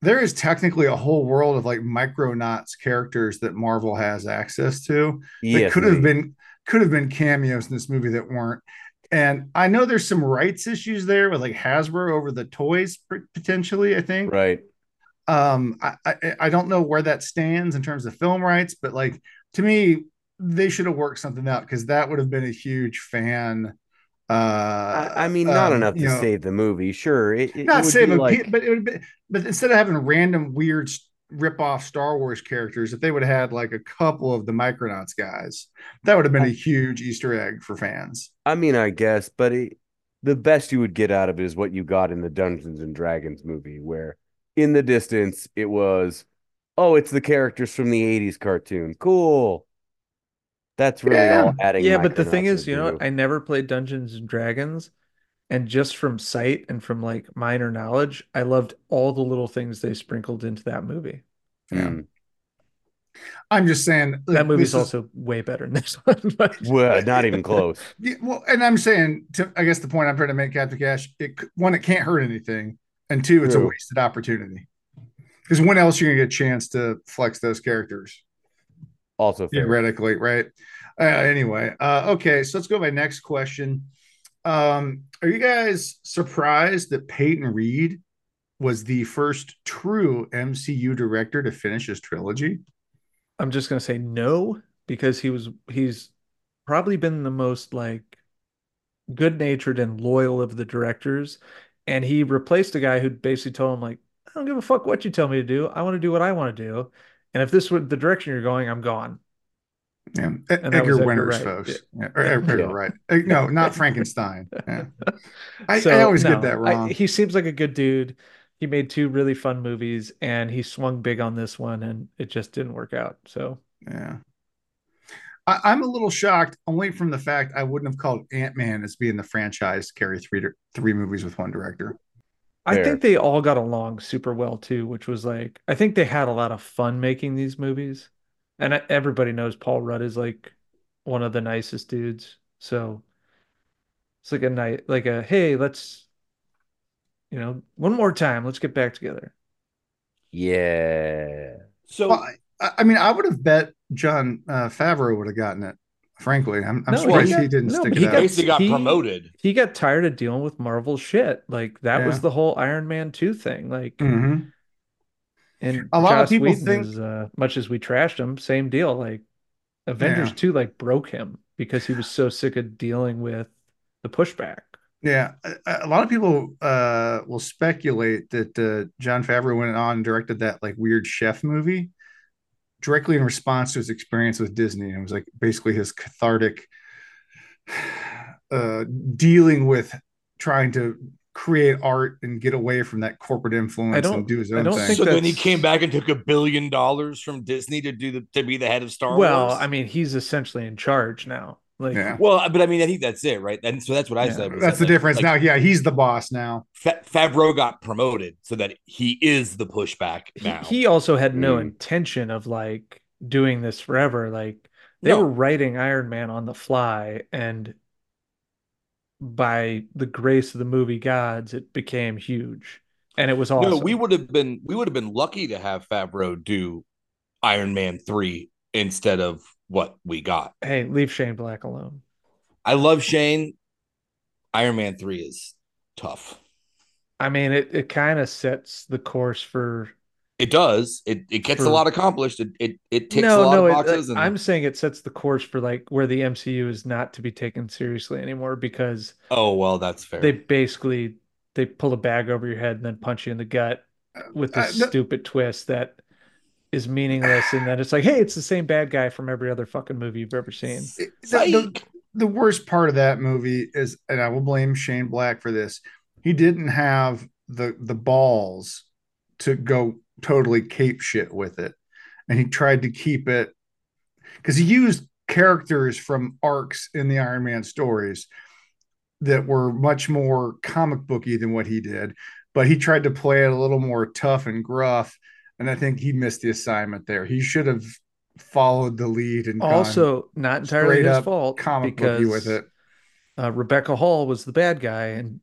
there is technically a whole world of like Micronauts characters that Marvel has access to that could have been could have been cameos in this movie that weren't. And I know there's some rights issues there with like Hasbro over the toys potentially. I think right. um I, I i don't know where that stands in terms of film rights but like to me they should have worked something out because that would have been a huge fan uh I, I mean, not um, enough to you know, save the movie. Sure, it, it not would save be a like, pe- but it would be but instead of having random weird rip off star wars characters if they would have had like a couple of the micronauts guys that would have been a huge easter egg for fans I mean, I guess, but it, the best you would get out of it is what you got in the Dungeons and Dragons movie, where in the distance it was, oh, it's the characters from the '80s cartoon. Cool. That's really Yeah. all adding. Yeah, but the thing is, you know, what? I never played Dungeons and Dragons, and just from sight and from like minor knowledge, I loved all the little things they sprinkled into that movie. yeah. i'm just saying That like, movie's this is- also way better than this one. But Well, not even close. Yeah, well, and I'm saying, to, I guess the point I'm trying to make, Captain Cash, it one, it can't hurt anything, and two, it's a wasted opportunity. Because when else are you gonna get a chance to flex those characters Also, fair. theoretically, right? Uh, anyway, uh, okay, so let's go to my next question. Um, are you guys surprised that Peyton Reed was the first true MCU director to finish his trilogy? I'm just gonna say no because he was he's probably been the most like good-natured and loyal of the directors, and he replaced a guy who basically told him like, I don't give a fuck what you tell me to do. I want to do what I want to do, and if this was the direction you're going, I'm gone. Yeah, Edgar was Edgar Winters, Wright. folks. Yeah, or Edgar Yeah. Wright. Uh, No, not Frankenstein. Yeah. I, So, I always no, get that I- wrong. he seems like a good dude. He made two really fun movies, and he swung big on this one, and it just didn't work out. So Yeah. I, I'm a little shocked only from the fact I wouldn't have called Ant Man as being the franchise to carry three three movies with one director. I Fair. think they all got along super well too, which was like I think they had a lot of fun making these movies, and everybody knows Paul Rudd is like one of the nicest dudes. So it's like a night, like a hey, let's you know one more time, let's get back together. Yeah. So Well, I, I mean, I would have bet Jon uh, Favreau would have gotten it. Frankly, I'm, I'm No, surprised he he, didn't no, stick but it he out. basically got he- promoted. He got tired of dealing with Marvel shit. Like that was the whole Iron Man 2 thing. Like Mhm. And A lot of people Whedon think- is, uh, much as we trashed him, same deal. Like Avengers Yeah. 2 like broke him because he was so sick of dealing with the pushback. Yeah, a, a lot of people uh, will speculate that uh, Jon Favreau went on and directed that like weird chef movie directly in response to his experience with Disney. And It was like basically his cathartic uh, dealing with trying to create art and get away from that corporate influence don't- and do his I own don't thing. think So then he came back and took a billion dollars from Disney to do the to be the head of Star well, Wars. Well, I mean, he's essentially in charge now. Like Yeah. well, but I mean, I think that's it, right? And so that's what I Yeah. said. That's that, the like- difference like, now. Yeah, he's the boss now. Fa- Favreau got promoted so that he is the pushback he, now. he also had no Mm. intention of like doing this forever. Like they No. were writing Iron Man on the fly, and by the grace of the movie gods, it became huge, and it was awesome. No, we would have been we would have been lucky to have Favreau do Iron Man three instead of what we got. Hey, leave Shane Black alone. I love Shane. Iron Man 3 is tough. I mean, it, it kind of sets the course for It does. It it gets a lot accomplished. It it, it ticks no, a lot no. of it- boxes. and, I'm saying it sets the course for like where the MCU is not to be taken seriously anymore because oh well, that's fair. they basically they pull a bag over your head and then punch you in the gut with Uh, this the- stupid twist that is meaningless and then it's like hey it's the same bad guy from every other fucking movie you've ever seen the, the, the worst part of that movie is, and I will blame Shane Black for this. He didn't have the the balls to go totally cape shit with it, and he tried to keep it because he used characters from arcs in the Iron Man stories that were much more comic booky than what he did, but he tried to play it a little more tough and gruff. And I think he missed the assignment there. He should have followed the lead and also not entirely his fault comic because booky with it. uh, rebecca hall was the bad guy and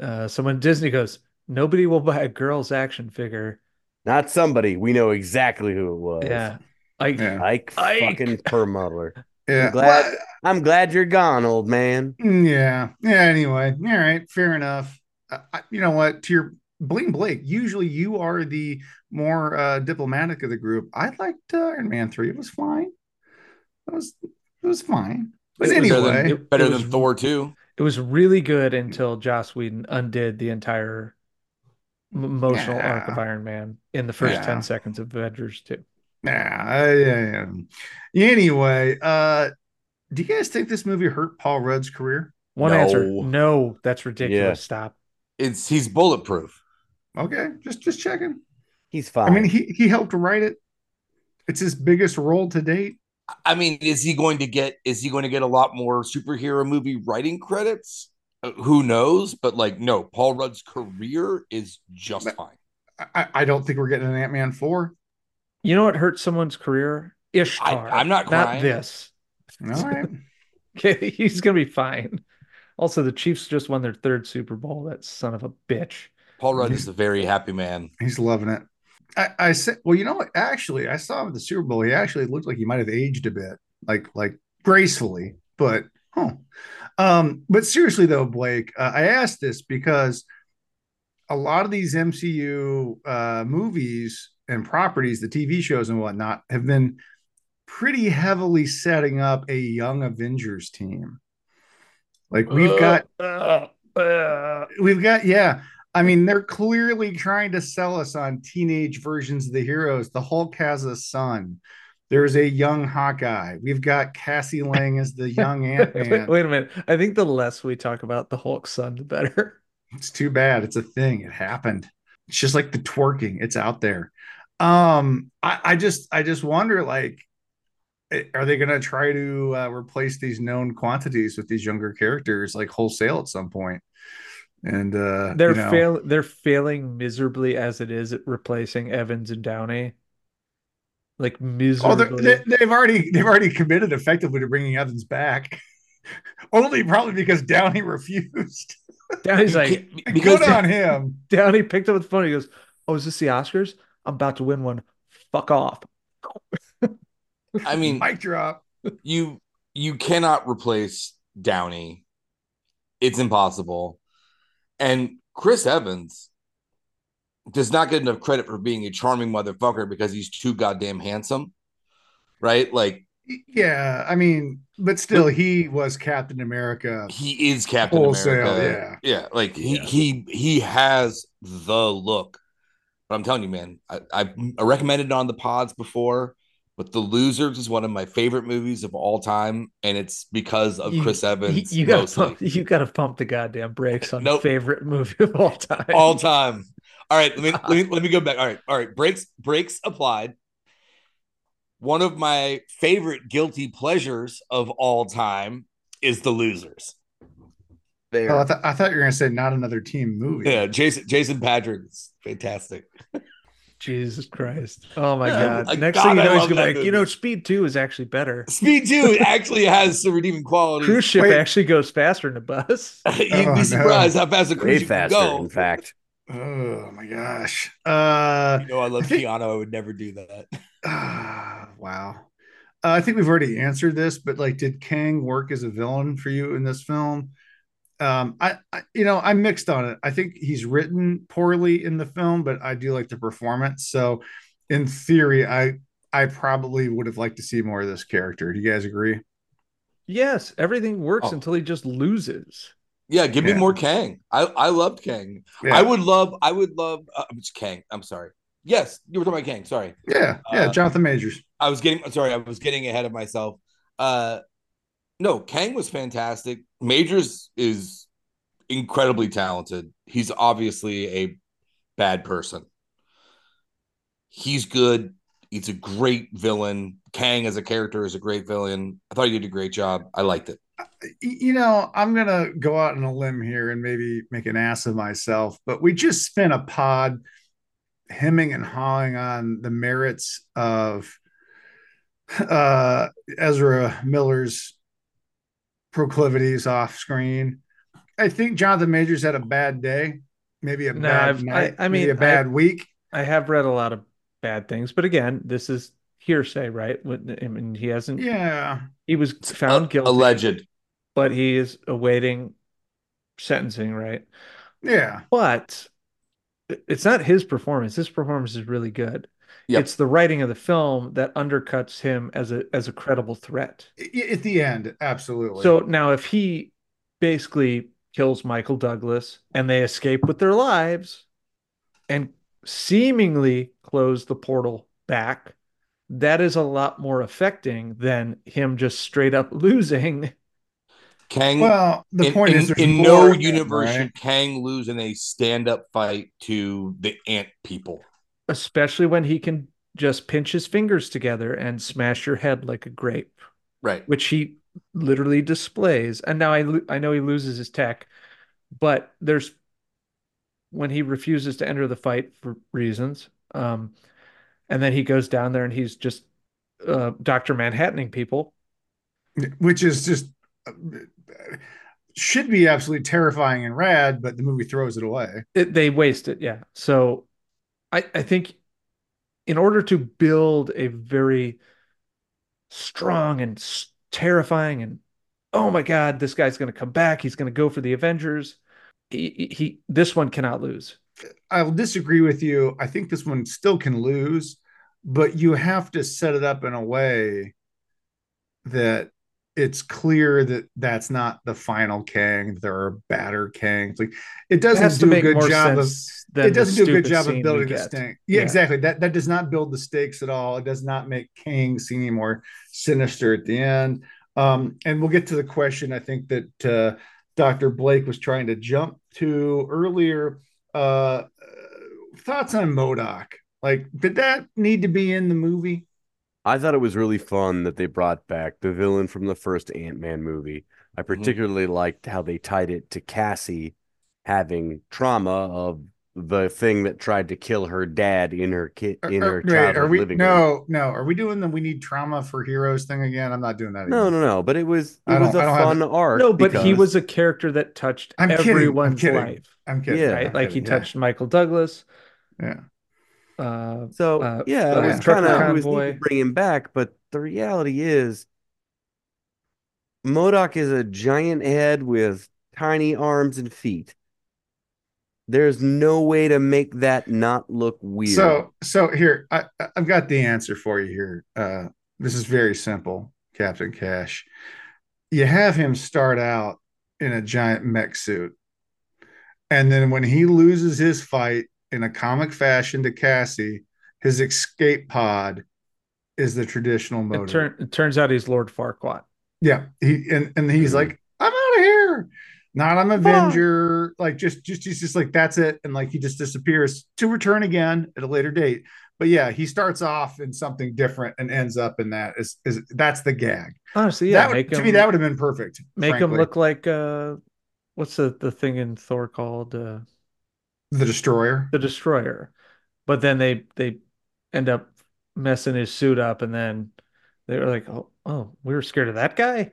uh, someone disney goes nobody will buy a girl's action figure Not somebody. We know exactly who it was. yeah I, Yeah. Ike, Ike. fucking Perlmutter. Yeah. I'm glad- Well, I'm glad you're gone, old man. yeah. Yeah. Anyway. All right. Fair enough. I, I- you know what? To your Bling Blake, usually you are the more uh, diplomatic of the group. I liked uh, Iron Man 3. It was fine. It was, it was fine. But It was better anyway, than, it- better it than was- Thor 2. it was really good until joss whedon undid the entire m- emotional arc of iron man in the first Yeah. 10 seconds of avengers 2 yeah, yeah, yeah. Anyway, uh, do you guys think this movie hurt Paul Rudd's career? one No. answer no that's ridiculous Yeah. stop It's he's bulletproof. Okay, just just checking. He's fine. I mean, he he helped write it. It's his biggest role to date. I mean, is he going to get is he going to get a lot more superhero movie writing credits? Uh, who knows? But like, no, Paul Rudd's career is just fine. I, I don't think we're getting an Ant Man four. You know what hurt someone's career? Ishtar. I'm not crying. this. All right. Okay, he's gonna be fine. Also, the Chiefs just won their third Super Bowl. That son of a bitch. Paul Rudd is a very happy man. He's loving it. I, I said, well, you know what? Actually, I saw him at the Super Bowl. He actually looked like he might have aged a bit, like like gracefully. But oh, um, but seriously though, Blake, uh, I asked this because a lot of these MCU uh, movies and properties, the TV shows and whatnot, have been pretty heavily setting up a young Avengers team. Like we've got Uh, uh, We've got, yeah. I mean, they're clearly trying to sell us on teenage versions of the heroes. The Hulk has a son. There's a young Hawkeye. We've got Cassie Lang as the young Ant wait, Man. wait a minute. I think the less we talk about the Hulk son, the better. It's too bad. It's a thing. It happened. It's just like the twerking. It's out there. Um, I, I just, I just wonder, like, eh, are they going to try to uh, replace these known quantities with these younger characters, like wholesale at some point? And uh, They're you know, fail. They're failing miserably as it is at replacing Evans and Downey. Like Oh, miserably. they're- they, they've already they've already committed effectively to bringing Evans back. Only probably because Downey refused. Downey's like, because Good on him. Downey picked up the phone. He goes, "Oh, is this the Oscars? I'm about to win one. Fuck off." I mean, Mic drop. you you cannot replace Downey. It's impossible. And Chris Evans does not get enough credit for being a charming motherfucker because he's too goddamn handsome. Right? Like Yeah, I mean, but still, he was Captain America. he is Captain Wholesale, America. Yeah. Yeah. Like he he he has the look. But I'm telling you, man, I, I've I recommended it on the pods before, but The Losers is one of my favorite movies of all time, and it's because of You- Chris Evans. You, gotta mostly. pump, you gotta pump the goddamn brakes on Nope. favorite movie of all time. all time. All right, let me let me let me go back. All right, all right. Breaks breaks applied. One of my favorite guilty pleasures of all time is The Losers. Fair. Oh, I, th- I thought you were going to say not another team movie. Yeah, Jason Jason Patric is fantastic. Jesus Christ! Oh my Yeah, god! like, Next God, thing you know, he's love gonna be that like, you know. Speed Two is actually better. Speed Two actually has some redeeming quality. Cruise ship Wait. actually goes faster than a bus. You'd Oh, be surprised how fast a Way cruise ship can faster, go. in fact. Oh my gosh. Uh, You know, I love I think- Keanu. I would never do that. ah, wow. Uh, I think we've already answered this, but like, did Kang work as a villain for you in this film? Um, I, I, you know, I'm mixed on it. I think he's written poorly in the film, but I do like the performance. So, in theory, I, I probably would have liked to see more of this character. Do you guys agree? Yes, everything works Oh. until he just loses. Yeah, give me more Kang. I I loved Kang. Yeah. I would love. I would love. Uh, it's Kang. I'm sorry. Yes, you were talking about Kang. Sorry, Yeah, yeah, Uh, Jonathan Majors. I was getting. Sorry, I was getting ahead of myself. Uh, no, Kang was fantastic. Majors is incredibly talented. He's obviously a bad person. He's good. He's a great villain. Kang as a character is a great villain. I thought he did a great job. I liked it. You know, I'm gonna go out on a limb here and maybe make an ass of myself, but we just spent a pod hemming and hawing on the merits of uh Ezra Miller's proclivities off screen. I think Jonathan Majors had a bad day, maybe a No, bad I've- night, I maybe mean, a bad week. I have read a lot of bad things, but again, this is hearsay, right? When- I mean, he hasn't. Yeah, He was found Uh, guilty, Alleged. but he is awaiting sentencing, right? yeah. But it's not his performance. His performance is really good. Yep. It's the writing of the film that undercuts him as a as a credible threat. At the end, absolutely. So now, if he basically kills Michael Douglas and they escape with their lives and seemingly close the portal back, that is a lot more affecting than him just straight up losing. Kang. well, the in, point in, is, in no of them, universe right? should Kang lose in a stand-up fight to the ant people. especially when he can just pinch his fingers together and smash your head like a grape, Right. which he literally displays. And now I lo- I know he loses his tech, but there's when he refuses to enter the fight for reasons, um, and then he goes down there and he's just uh, Doctor Manhattaning people. which is just uh, should be absolutely terrifying and rad, but the movie throws it away. It, they waste it, yeah. So I I think in order to build a very strong and terrifying and oh my god this guy's going to come back he's going to go for the avengers he, he this one cannot lose I'll disagree with you. I think this one still can lose, but you have to set it up in a way that it's clear that that's not the final Kang. There are badder Kangs. Like it it doesn't to do a good job of it doesn't do a good job of building the stake. Yeah, Yeah. exactly. That that does not build the stakes at all. It does not make Kang seem any more sinister at the end. Um, and we'll get to the question I think that uh, Dr. Blake was trying to jump to earlier. Uh, thoughts on MODOK? Like, did that need to be in the movie? I thought it was really fun that they brought back the villain from the first Ant-Man movie. I particularly liked how they tied it to Cassie having trauma of the thing that tried to kill her dad in her kid in her are- wait, childhood are we living room. no no? Are we doing the we need trauma for heroes thing again? I'm not doing that. No, again. no, no. But it was it was don't- a I have fun arc. no but he was a character that touched I'm kidding, I'm everyone's kidding. life I'm kidding. Yeah. right I'm like he kidding, yeah. touched michael douglas Yeah. uh So uh, yeah, uh, it was Trucker kind of was neat to bring him back, but the reality is, MODOK is a giant head with tiny arms and feet. There's no way to make that not look weird. So so here I I- I've got the answer for you here. Uh, this is very simple, Captain Cash. You have him start out in a giant mech suit, and then when he loses his fight in a comic fashion to Cassie, his escape pod is the traditional it, motor. turn, it turns out he's lord farquaad Yeah, he and and he's Mhm. like, I'm out of here. Not an Avenger. Like just just he's just like that's it, and like he just disappears to return again at a later date. But yeah, he starts off in something different and ends up in that. Is is that's the gag? honestly yeah that would, make to him me that would have been perfect. make him look like uh what's the the thing in thor called uh the destroyer. the destroyer but then they they end up messing his suit up and then they were like oh, oh we were scared of that guy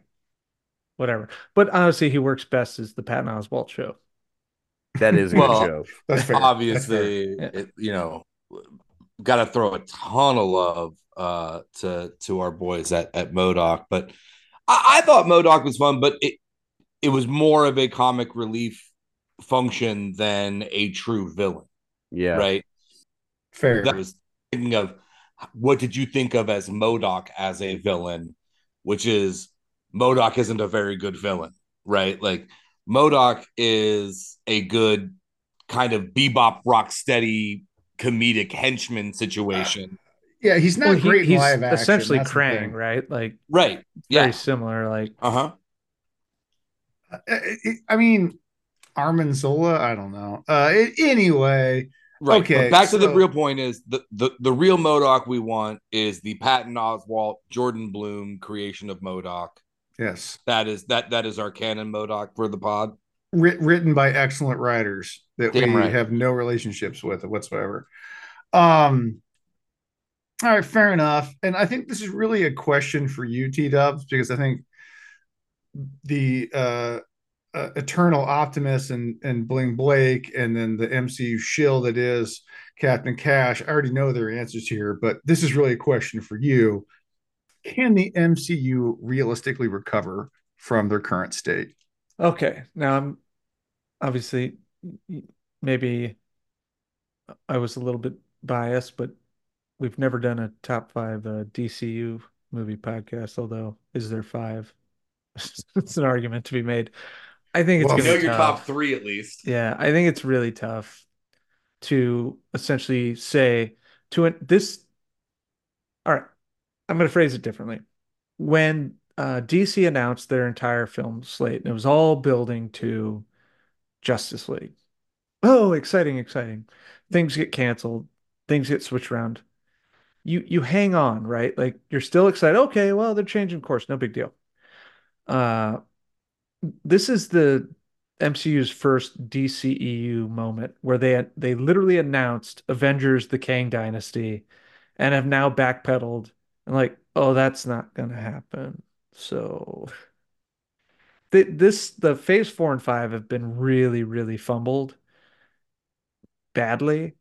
whatever but honestly he works best as the patton oswalt show that is a Well, good show. That's fair. That's fair. Obviously, it, you know, got to throw a ton of love uh, to to our boys at at MODOK. But I, I thought MODOK was fun, but it it was more of a comic relief function than a true villain, Yeah. right? Fair. That was thinking of what did you think of as MODOK as a villain, which is MODOK isn't a very good villain, right? Like MODOK is a good kind of bebop rock steady comedic henchman situation. yeah, he's not Well, he- great in he's action. essentially that's Krang, right? Like Right. very similar. Like Uh-huh. Uh, it- I mean, Arnim Zola. I don't know. Uh, anyway, Right. Okay, But back to the real point is the, the the real MODOK we want is the Patton Oswalt, Jordan Blum creation of MODOK. Yes, That is that that is our canon MODOK for the pod. Writ- written by excellent writers that Damn we right. have no relationships with whatsoever. Um. All right, fair enough. And I think this is really a question for you, T Dubs, because I think the uh, uh, eternal optimist and and Bling Blake, and then the MCU shill that is Captain Cash. I already know their answers here, but this is really a question for you. Can the MCU realistically recover from their current state? Okay, now I'm obviously maybe I was a little bit biased, but we've never done a top five uh, DCU movie podcast. Although, is there five? it's an argument to be made. I think it's Well, You gonna know be your tough. top three at least. Yeah, I think it's really tough to essentially say to an, this. All right, I'm going to phrase it differently. When uh, DC announced their entire film slate, and it was all building to Justice League. Oh, exciting, exciting. Things get canceled, things get switched around. You you hang on, right? Like you're still excited. Okay, well, they're changing course, no big deal. Uh this is the MCU's first DCEU moment where they they literally announced Avengers the Kang Dynasty and have now backpedaled and like, oh, that's not gonna happen. So th this the phase four and five have been really, really fumbled badly.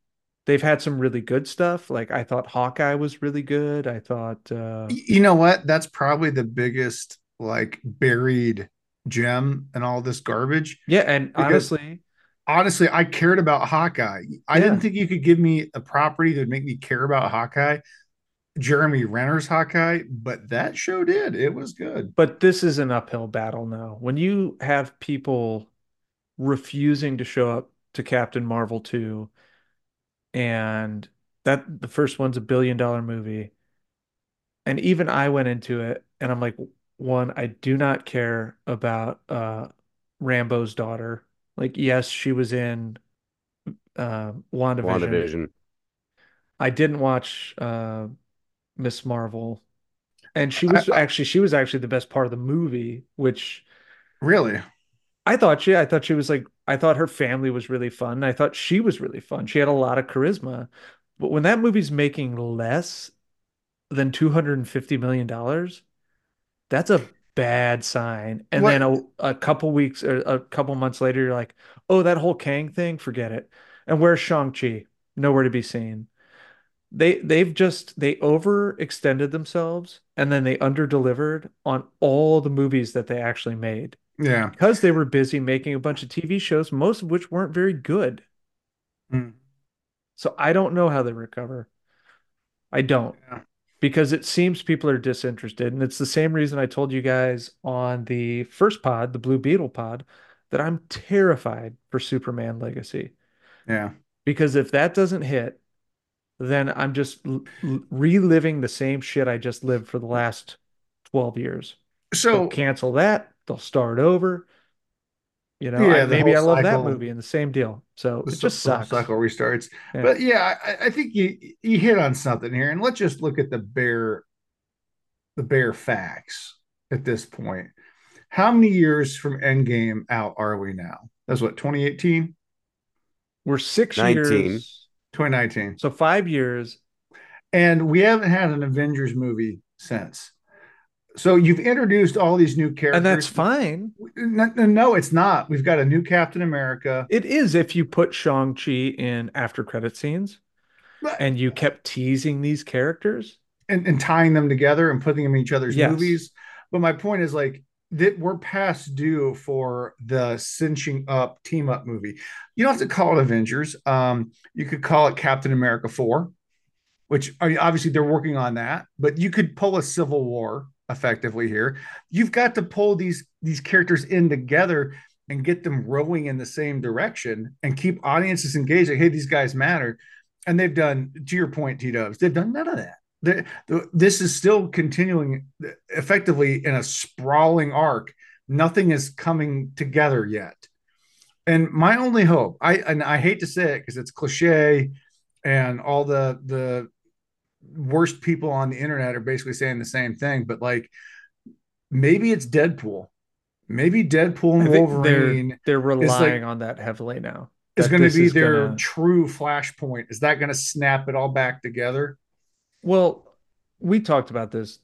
They've had some really good stuff. Like I thought Hawkeye was really good. I thought uh You know what? That's probably the biggest like buried gem in all this garbage. yeah, and honestly, Honestly, I cared about Hawkeye. I Yeah. didn't think you could give me a property that would make me care about Hawkeye. Jeremy Renner's Hawkeye, but that show did. It was good. But this is an uphill battle now. When you have people refusing to show up to Captain Marvel 2 and that the first one's a billion dollar movie. And even I went into it and I'm like, one, I do not care about uh Rambo's daughter. Like, yes, she was in uh WandaVision. WandaVision. I didn't watch uh Ms. Marvel. And she was I- actually she was actually the best part of the movie, which Really? I thought she I thought she was like I thought her family was really fun. I thought she was really fun. She had a lot of charisma. But when that movie's making less than 250 million dollars, that's a bad sign. And What- then a, a couple weeks or a couple months later you're like, "Oh, that whole Kang thing, forget it." And where's Shang-Chi? Nowhere to be seen. They they've just they overextended themselves and then they underdelivered on all the movies that they actually made Yeah. because they were busy making a bunch of TV shows, most of which weren't very good. Hmm. So I don't know how they recover. I don't. Yeah. Because it seems people are disinterested. And it's the same reason I told you guys on the first pod, the Blue Beetle pod, that I'm terrified for Superman Legacy. Yeah. Because if that doesn't hit, then I'm just l- l- reliving the same shit I just lived for the last 12 years. They'll So cancel that. They'll start over. You know, Yeah, I, maybe I whole love that movie and the same deal. So the it just cycle- sucks. cycle restarts. Yeah. But yeah, I, I think you you hit on something here, and let's just look at the bare the bare facts at this point. How many years from Endgame out are we now? That's what 2018, We're six 19. years, 2019, so five years. and we haven't had an Avengers movie since. So you've introduced all these new characters, And that's fine. No, no, it's not. We've got a new Captain America. It is if you put Shang-Chi in after credit scenes. and you kept teasing these characters. and, and tying them together and putting them in each other's Yes. movies. But my point is like that we're past due for the cinching up team up movie. You don't have to call it Avengers. Um, you could call it Captain America 4, which I mean, obviously they're working on that, but you could pull a civil war effectively here. You've got to pull these these characters in together and get them rowing in the same direction and keep audiences engaged. Like, hey, these guys matter. And they've done, to your point, T Dubs, they've done none of that. The- the- this is still continuing effectively in a sprawling arc. Nothing is coming together yet. And my only hope, I and I hate to say it because it's cliche, and all the the worst people on the internet are basically saying the same thing. But like, maybe it's Deadpool. Maybe Deadpool and Wolverine they're they're relying like- on that heavily now. is That going to be their gonna- true flashpoint. Is that going to snap it all back together? Well, we talked about this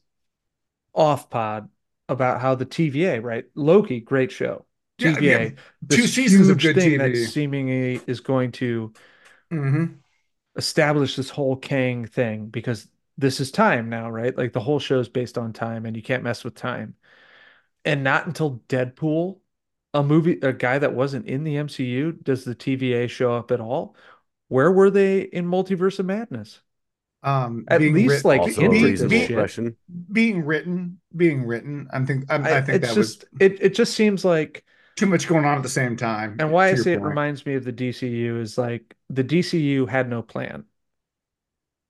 off pod about how the TVA, right? Loki, great show. TVA, yeah, two seasons of good thing that seemingly is going to Mm-hmm. establish this whole Kang thing because this is time now, right? Like the whole show is based on time and you can't mess with time. And not until Deadpool, a movie, a guy that wasn't in the MCU, does the TVA show up at all. Where were they in Multiverse of Madness? Um, At being least, writ- like, Also hinted a at this reasonable shit. question. being written, being written. I'm think I'm, I, I, think it's that just was it it just seems like too much going on at the same time. and why I your say it reminds me of the DCU is like the DCU had no plan.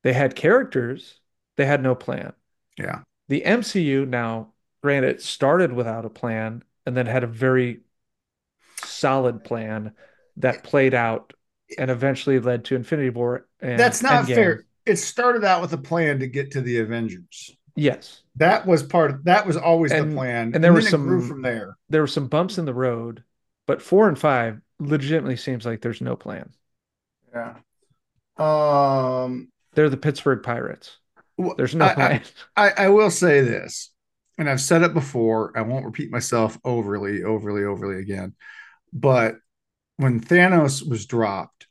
They had characters, they had no plan. Yeah, The MCU now, granted, started without a plan and then had a very solid plan that played out and eventually led to Infinity War and that's not Endgame. fair. It started out with a plan to get to the Avengers. Yes. That was part. Of, that was always And- the plan, and there were then it grew some- from there. There were some bumps in the road, but four and five legitimately seems like there's no plan. Yeah. Um. They're the Pittsburgh Pirates. There's no I- I- I, I will say this, and I've said it before. I won't repeat myself overly, overly, overly again. But when Thanos was dropped,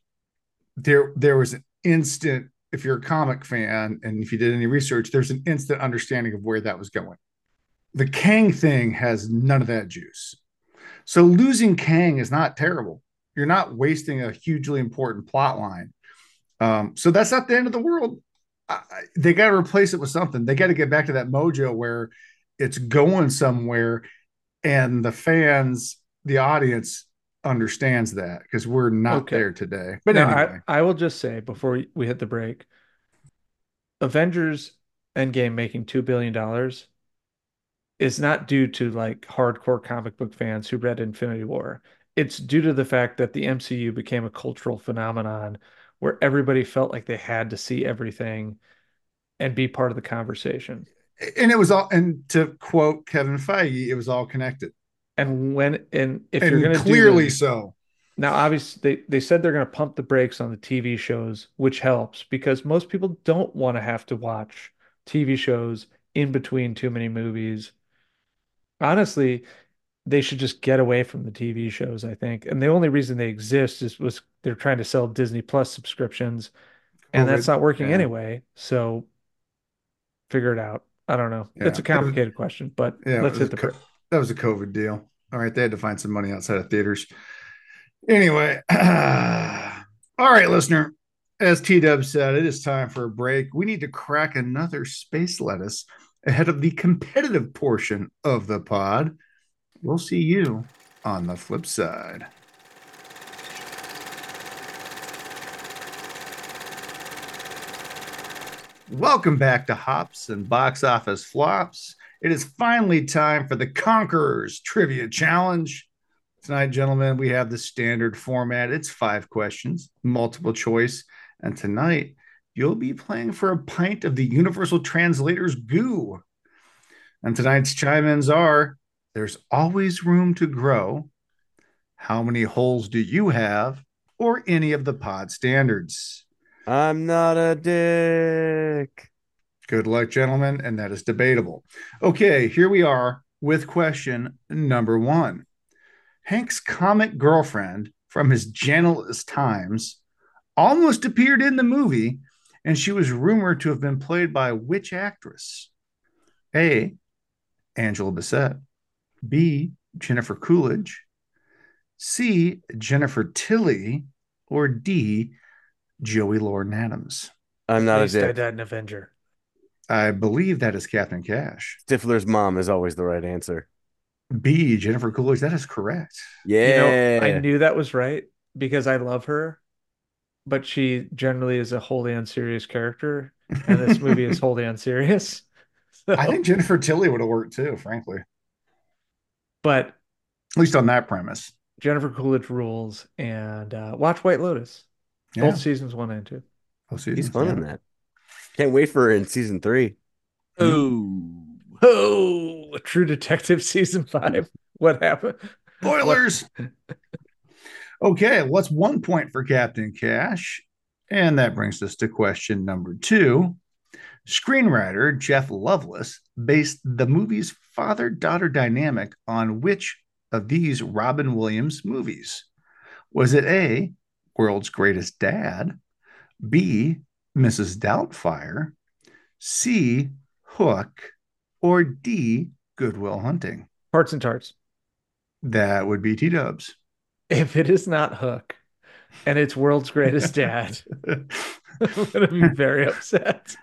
there there was an instant. If you're a comic fan and if you did any research, there's an instant understanding of where that was going. The Kang thing has none of that juice. So losing Kang is not terrible. You're not wasting a hugely important plot line. Um, so that's not the end of the world. I, they got to replace it with something. They got to get back to that mojo where it's going somewhere, and the fans, the audience, understands that because we're not Okay. there today. But Now, anyway, I, I will just say before we hit the break, Avengers Endgame making $2 billion is not due to like hardcore comic book fans who read Infinity War. It's due to the fact that the MCU became a cultural phenomenon where everybody felt like they had to see everything and be part of the conversation. and it was all. And to quote Kevin Feige, it was all connected, And when and if you're going to clearly do so. Now, obviously, they, they said they're going to pump the brakes on the TV shows, which helps because most people don't want to have to watch TV shows in between too many movies. Honestly, they should just get away from the TV shows, I think. And the only reason they exist is was they're trying to sell Disney Plus subscriptions, and that's not working yeah. anyway. So figure it out. I don't know. Yeah, It's a it was- complicated question, but Yeah, let's hit the co-. that was a COVID deal. All right, they had to find some money outside of theaters. Anyway, all right, listener. As T Dub said, it is time for a break. We need to crack another space lettuce ahead of the competitive portion of the pod. We'll see you on the flip side. Welcome back to Hops and Box Office Flops. It is finally time for the Conquerors Trivia Challenge. Tonight, gentlemen, we have the standard format. It's five questions, multiple choice. And tonight, you'll be playing for a pint of the Universal Translator's goo. And tonight's chime ins are there's always room to grow. How many holes do you have? Or any of the pod standards. I'm not a dick. Good luck, gentlemen, and that is debatable. Okay, here we are with question number one. Hank's comic girlfriend from his gentlest times almost appeared in the movie and she was rumored to have been played by which actress? A. Angela Bassett, B. Jennifer Coolidge, C. Jennifer Tilly, or D. Joey Lauren Adams. I'm not a Least I dick. died an Avenger. I believe that is Captain Cash. Stifler's mom is always the right answer. B. Jennifer Coolidge. That is correct. Yeah. You know, I knew that was right because I love her, but she generally is a wholly unserious character, and this movie is wholly unserious. So- I think Jennifer Tilly would have worked too, frankly, but at least on that premise. Jennifer Coolidge rules, and uh, watch White Lotus, Yeah. both seasons one and two. Both He's seasons, fun yeah. in that. Can't wait for her in season three. Ooh. Oh, a True Detective season five. What happened? Spoilers. okay, what's one point for Captain Cash? And that brings us to question number two. Screenwriter Jeff Loveness based the movie's father daughter dynamic on which of these Robin Williams movies? Was it A, World's Greatest Dad, B, Mrs. Doubtfire, C, Hook, or D, Goodwill Hunting? Parts and Tarts. That would be T Dubs. If it is not Hook, and it's World's Greatest Dad, I'm gonna be very upset.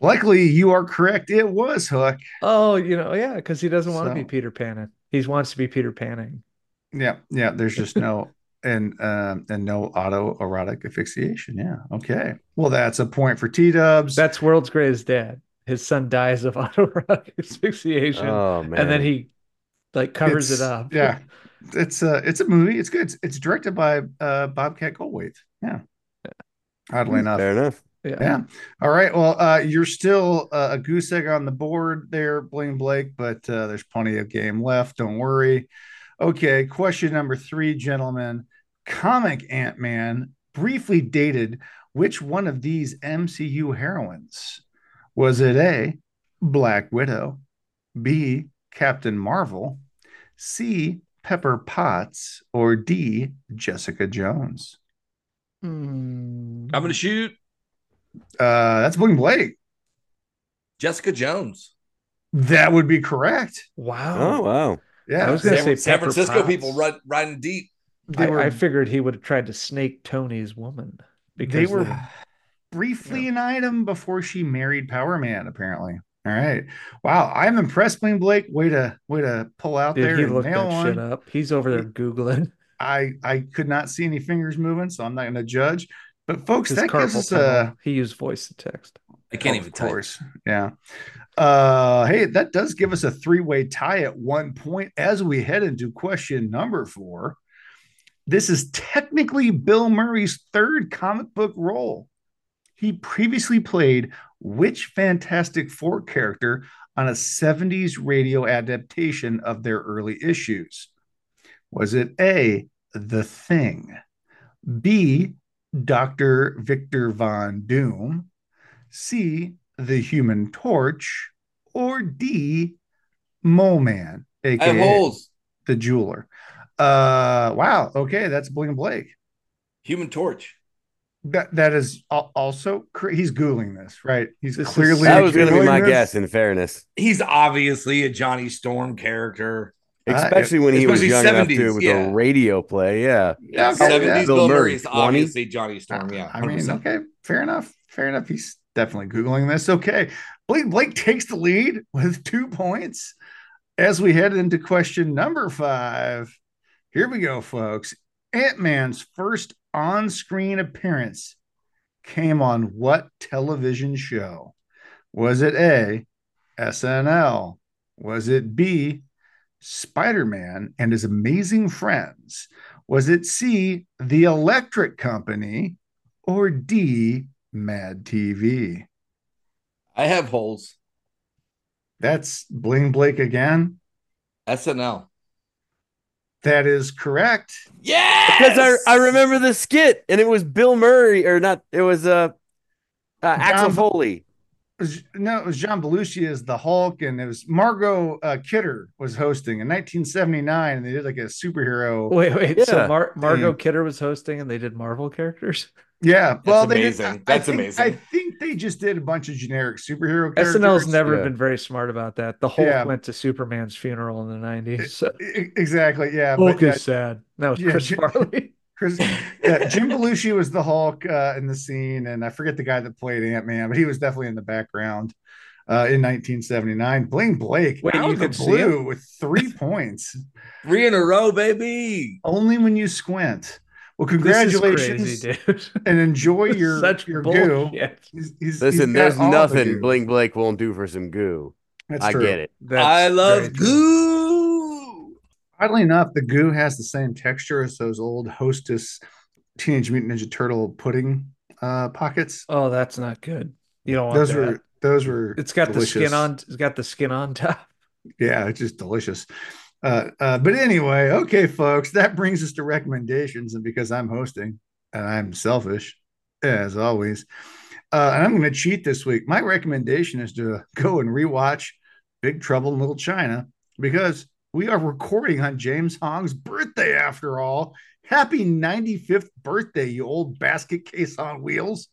Luckily, you are correct. It was Hook. Oh, you know, yeah, because he doesn't want to be Peter Panning. He wants to be Peter Panning. Yeah, yeah. There's just no and um and no autoerotic asphyxiation. Yeah. Okay. Well, that's a point for T Dubs. That's World's Greatest Dad. His son dies of autoerotic asphyxiation, Oh man. and then he like covers It's- it up. Yeah. It's a it's a movie. It's good. It's, it's directed by uh Bobcat Goldthwait. Yeah. Oddly enough. Fair enough. yeah. Yeah. All right. Well, uh, you're still uh, a goose egg on the board there, Bling Blake, but uh, there's plenty of game left. Don't worry. Okay. Question number three, gentlemen. Comic Ant Man briefly dated which one of these MCU heroines? Was it A, Black Widow, B, Captain Marvel, C, Pepper Potts, or D, Jessica Jones? Hmm. I'm gonna shoot Uh, that's Bling Blake. Jessica Jones. That would be correct. Wow. Oh wow. Yeah. I was gonna San, say San Pepper Francisco Potts. people run, riding deep. They I, were I figured he would have tried to snake Tony's woman because they were the- briefly an item before she married Power Man, apparently. All right. Wow. I'm impressed, Bling Blake. Way to way to pull out Dude, there he and looked nail that shit one. up. He's over there googling. I I could not see any fingers moving, so I'm not going to judge. But folks, His that gives us a he used voice to text. I can't Oh, even of type. course. Yeah. Uh hey, that does give us a three-way tie at one point as we head into question number four. This is technically Bill Murray's third comic book role. He previously played which Fantastic Four character on a 70s radio adaptation of their early issues? Was it A, The Thing, B, Dr. Victor Von Doom, C, The Human Torch, or D, Mole Man, aka holes. the jeweler? Uh, wow. Okay, that's Bling Blake. Human Torch. That that is also he's googling this, right? He's This is- clearly That was going to be my this. guess. In fairness, He's obviously a Johnny Storm character. Uh, especially when he was especially young enough to 70s, with yeah. a radio play. Yeah. Yeah, okay, Seventies yeah. Bill Bill Murray, Murray is obviously Johnny Storm. Yeah, I mean, 100%. okay, fair enough. Fair enough. He's definitely Googling this. Okay. Blake Blake takes the lead with two points as we head into question number five. Here we go, folks. Ant-Man's first on-screen appearance came on what television show? Was it A, SNL? Was it B, Spider-Man and his amazing friends? Was it C, The Electric Company, or D, Mad TV? I have holes. That's Bling Blake again. SNL. That is correct. Yeah, Because I I remember the skit and it was Bill Murray or not. It was uh, uh Axel John- Foley. No, it was John Belushi as the Hulk, and it was Margot uh, Kidder was hosting in 1979, and they did like a superhero. Wait, wait. Yeah. So Mar- Margot Yeah. Kidder was hosting, and they did Marvel characters. Yeah, well, they did- amazing. I- I That's think- amazing. I think they just did a bunch of generic superhero characters. SNL's never Yeah. been very smart about that. The Hulk Yeah. went to Superman's funeral in the 90s. So Exactly. Yeah. Hulk but yeah, is sad. That was Yeah, Chris Jim- Farley. Chris, yeah, Jim Belushi was the Hulk uh, in the scene, and I forget the guy that played Ant Man, but he was definitely in the background uh, in 1979. Bling Blake, Wait, out you the could see blue with three points, Three in a row, baby. only when you squint. Well, This is congratulations crazy, dude. and enjoy your Such your goo. bullshit. He's- he's- he's Listen, got there's all the nothing goo. Bling Blake won't do for some goo. That's I true. get it. That's I very love true. goo. Oddly enough, the goo has the same texture as those old Hostess Teenage Mutant Ninja Turtle pudding uh, pockets. Oh, that's not good. You don't want Those that. were those were. It's got the skin on. It's got the skin on top. Yeah, it's just delicious. Uh, uh, but anyway, okay, folks, that brings us to recommendations. And because I'm hosting and I'm selfish, as always, uh, and I'm going to cheat this week. My recommendation is to go and rewatch Big Trouble in Little China because we are recording on James Hong's birthday after all. Happy 95th birthday, you old basket case on wheels.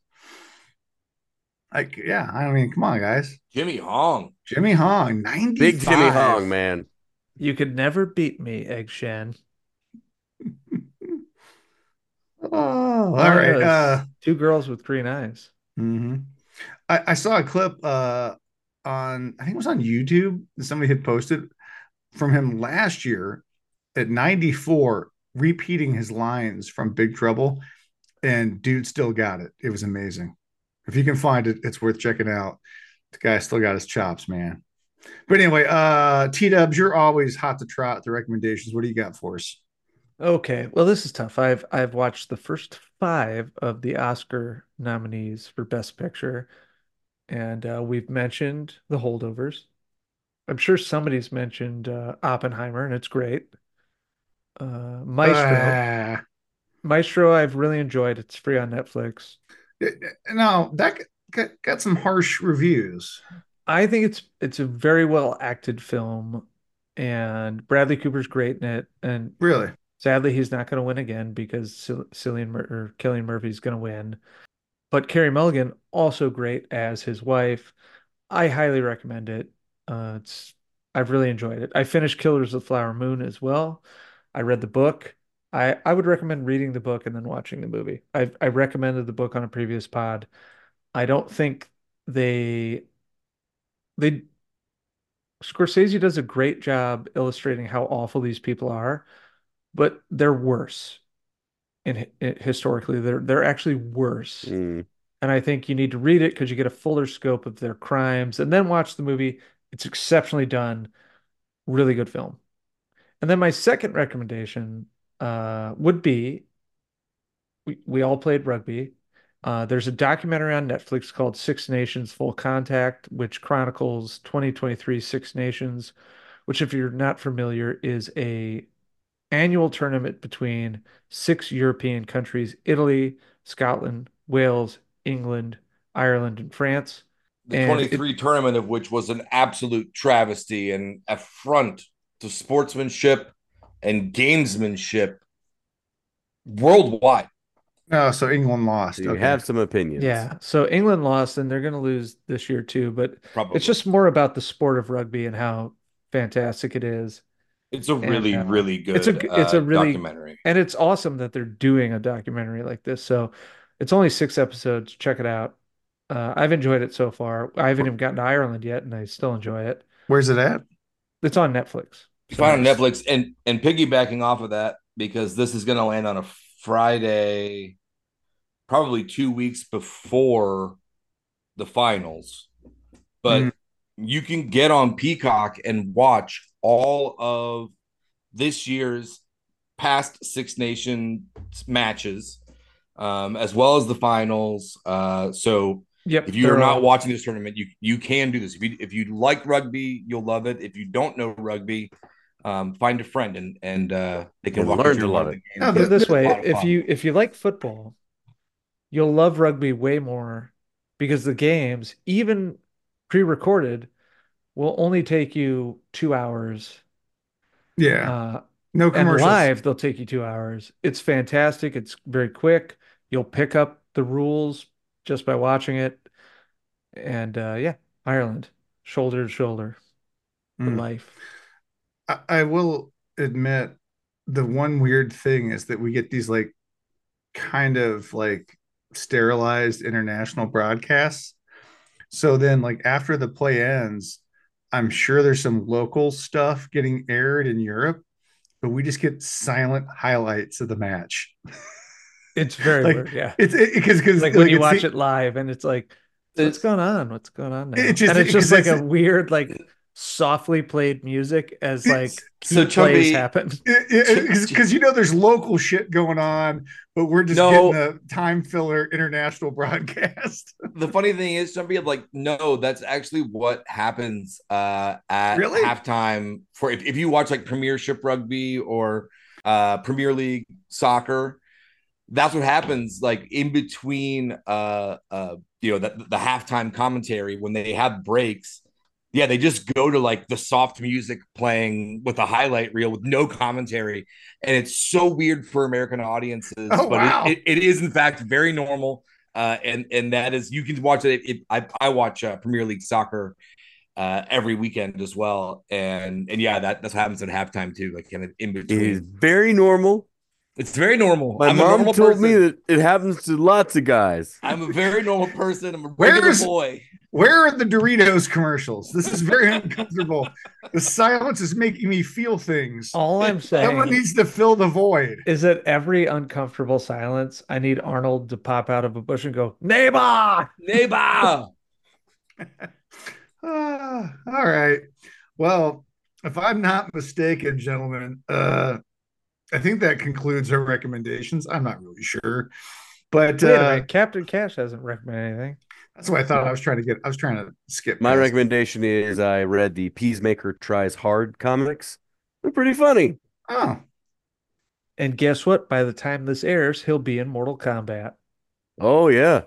Like, yeah, I mean, come on, guys. Jimmy Hong. Jimmy Hong, 95. Big Jimmy Hong, man. You could never beat me, Egg Shen. Oh, all right. Uh, Two girls with green eyes. mhm. I, I saw a clip uh, on, I think it was on YouTube. that Somebody had posted from him last year at 94, repeating his lines from Big Trouble. And dude still got it. It was amazing. If you can find it, it's worth checking out. The guy still got his chops, man. But anyway, uh, T Dubs, you're always hot to trot the recommendations. What do you got for us? Okay, well, this is tough. I've I've watched the first five of the Oscar nominees for Best Picture, and uh, we've mentioned The Holdovers. I'm sure somebody's mentioned uh, Oppenheimer, and it's great. Uh, Maestro, Ah. Maestro, I've really enjoyed. It's free on Netflix. no, that got, got some harsh reviews. I think it's it's a very well acted film, and Bradley Cooper's great in it. And Really? sadly, he's not going to win again because Cill- Cillian Mur- or Cillian Murphy's going to win. But Carey Mulligan also great as his wife. I highly recommend it. Uh, it's I've really enjoyed it. I finished Killers of the Flower Moon as well. I read the book. I I would recommend reading the book and then watching the movie. I I recommended the book on a previous pod. I don't think they they Scorsese does a great job illustrating how awful these people are, but they're worse. And historically, they're they're actually worse. Mm. And I think you need to read it because you get a fuller scope of their crimes and then watch the movie. It's exceptionally done. Really good film. And then my second recommendation uh, would be we, we all played rugby. Uh, there's a documentary on Netflix called Six Nations Full Contact, which chronicles 2023 Six Nations, which, if you're not familiar, is a annual tournament between six European countries: Italy, Scotland, Wales, England, Ireland, and France. The And 23 tournament of which was an absolute travesty and affront to sportsmanship and gamesmanship worldwide. Oh, so England lost. So you Okay. have some opinions. Yeah, so England lost, and they're going to lose this year too. But Probably. it's just more about the sport of rugby and how fantastic it is. it's a really, and, uh, really good it's a- it's a uh, really- documentary. And it's awesome that they're doing a documentary like this. So it's only six episodes. Check it out. Uh, I've enjoyed it so far. I haven't even gotten to Ireland yet, and I still enjoy it. Where's it at? It's on Netflix. You So find on. Netflix and and piggybacking off of that because this is going to land on a Friday, probably two weeks before the finals, but Mhm. you can get on Peacock and watch all of this year's past Six Nations matches, um, as well as the finals. Uh, so Yep. if you're not watching this tournament, you you can do this. If you if you like rugby, you'll love it. If you don't know rugby, um, find a friend and and uh, they can And walk learn through to love the it. games. No, Put it the- this way, if you if you like football, you'll love rugby way more because the games, even pre-recorded, will only take you two hours. Yeah. Uh, no and live, they'll take you two hours. It's fantastic. It's very quick. You'll pick up the rules just by watching it. And uh, yeah, Ireland, shoulder to shoulder Mm. life. I, I will admit the one weird thing is that we get these like kind of like sterilized international broadcasts. So then, like after the play ends, I'm sure there's some local stuff getting aired in Europe, but we just get silent highlights of the match. It's very Like, weird. Yeah. It's because because Like when you watch it live and it's like, what's going on? What's going on now? It just- and it's just like because a weird, like softly played music as like So key plays happen. because you know there's local shit going on, but we're just No. getting a time filler international broadcast. the funny thing is, some people like, no, that's actually what happens uh, at Really? halftime for if, if you watch like Premiership Rugby or uh, Premier League soccer. That's what happens, like in between, uh, uh, you know, the, the halftime commentary when they have breaks. Yeah, they just go to like the soft music playing with a highlight reel with no commentary, and it's so weird for American audiences. Oh, but wow. it, it, it is in fact very normal uh, and and that is you can watch it. it I I watch uh, Premier League soccer uh, every weekend as well, and and yeah, that that's what happens at halftime too, like kind of in between. is very normal. it's very normal. My I'm a mom normal told person. me that it happens to lots of guys. I'm a very normal person. I'm a Where regular is- boy. Where are the Doritos commercials? This is very uncomfortable. The silence is making me feel things. All I'm saying Someone saying needs to fill the void. is that every uncomfortable silence, I need Arnold to pop out of a bush and go, neighbor. Neighbor. Ah, all right. Well, if I'm not mistaken, gentlemen, uh, I think that concludes our recommendations. I'm not really sure, but Wait a uh, minute, Captain Cash hasn't recommended anything. That's what I thought I was trying to get. I was trying to skip. My past recommendation is I read the Peacemaker Tries Hard comics. They're pretty funny. Oh, And guess what? By the time this airs, he'll be in Mortal Kombat. Oh yeah.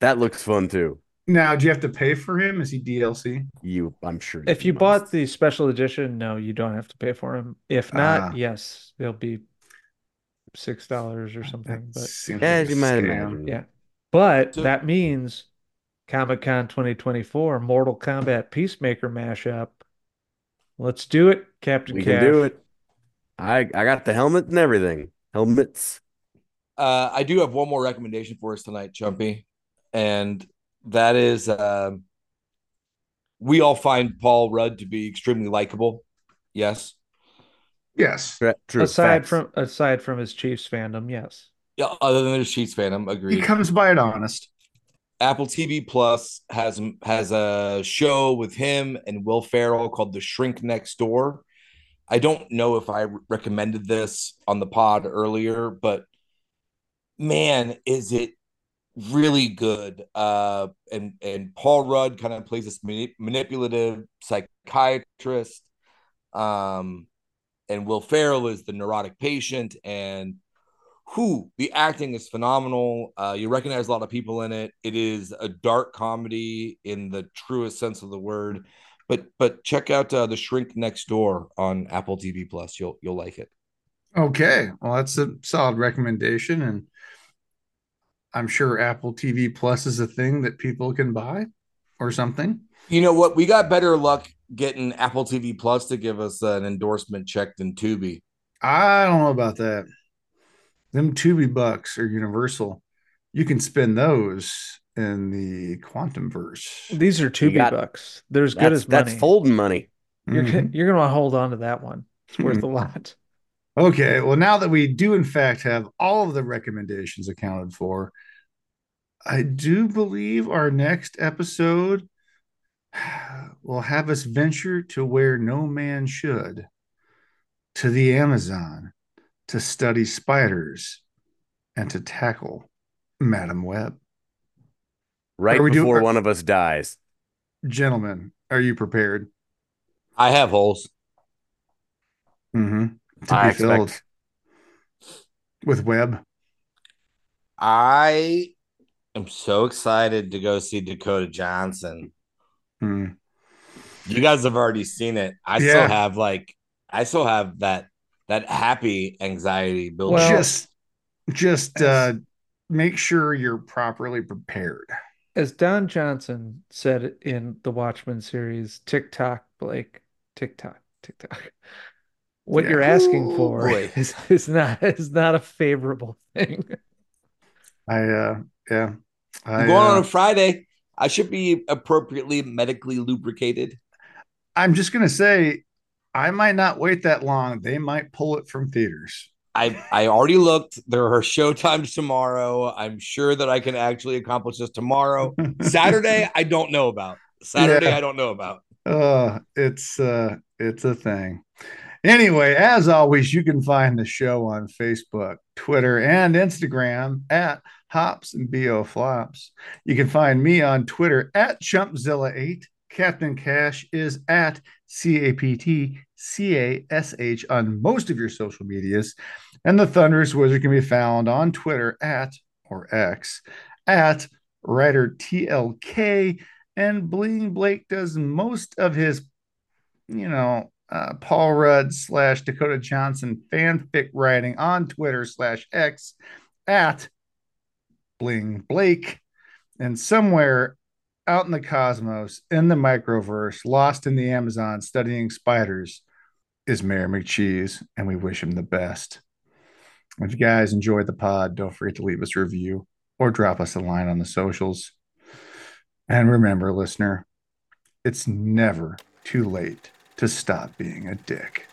That looks fun too. now do you have to pay for him? Is he DLC? You I'm sure If you bought the special edition, no, you don't have to pay for him. If not, Ah. yes, it'll be six dollars or something. But seems As like you might scam. imagine. yeah, but So- that means Comic Con 2024 Mortal Kombat Peacemaker mashup. Let's do it, Captain we Cash. can do it. I I got the helmet and everything. Helmets. Uh, I do have one more recommendation for us tonight, Chumpy, and that is um, we all find Paul Rudd to be extremely likable. Yes. Yes. True. Aside facts. from aside from his Chiefs fandom, yes. Yeah. Other than his Chiefs fandom, agreed. He comes by it honest. Apple TV Plus has has a show with him and Will Ferrell called The Shrink Next Door. I don't know if I recommended this on the pod earlier, but man, is it really good. Uh, and and Paul Rudd kind of plays this mani- manipulative psychiatrist. Um, and Will Ferrell is the neurotic patient, and who the acting is phenomenal. Uh, you recognize a lot of people in it. It is a dark comedy in the truest sense of the word. But but check out uh, the Shrink Next Door on Apple TV Plus. You'll you'll like it. Okay. Well, that's a solid recommendation. And I'm sure Apple TV Plus is a thing that people can buy or something. You know what? We got better luck getting Apple TV Plus to give us an endorsement check than Tubi. I don't know about that. Them Tubi bucks are universal. You can spend those in the quantum verse. These are Tubi got- bucks. They're as good as money. that's folding money. You're Mhm. gonna, you're gonna want to hold on to that one. It's worth a lot. Okay, well, now that we do, in fact, have all of the recommendations accounted for, I do believe our next episode will have us venture to where no man should to the Amazon to study spiders and to tackle Madame Web. Right Are we doing- before are- one of us dies. Gentlemen, are you prepared? I have holes. Mm-hmm. To I be filled with web. I am so excited to go see Dakota Johnson. Hmm. You guys have already seen it. I Yeah. still have like I still have that that happy anxiety building. Well- just just uh make sure you're properly prepared. As Don Johnson said in the Watchmen series, TikTok, Blake, TikTok, TikTok. What Yeah. you're asking Ooh, for boy. is, is not is not a favorable thing. I uh yeah. I, I'm going on uh, a Friday. I should be appropriately medically lubricated. I'm just gonna say I might not wait that long. They might pull it from theaters. I I already looked. There are show times tomorrow. I'm sure that I can actually accomplish this tomorrow. Saturday, I don't know about. Saturday, Yeah. I don't know about. Uh it's uh it's a thing. Anyway, as always, you can find the show on Facebook, Twitter, and Instagram at Hops and Bo Flops. You can find me on Twitter at Chumpzilla8. Captain Cash is at C A P T C A S H on most of your social medias. And the Thunderous Wizard can be found on Twitter at or X at writer TLK. And Bling Blake does most of his, you know, uh, Paul Rudd slash Dakota Johnson fanfic writing on Twitter slash X at Bling Blake. And somewhere out in the cosmos, in the microverse, lost in the Amazon studying spiders, is Mayor McCheese, and we wish him the best. If you guys enjoyed the pod, don't forget to leave us a review or drop us a line on the socials. And remember, listener, it's never too late to stop being a dick.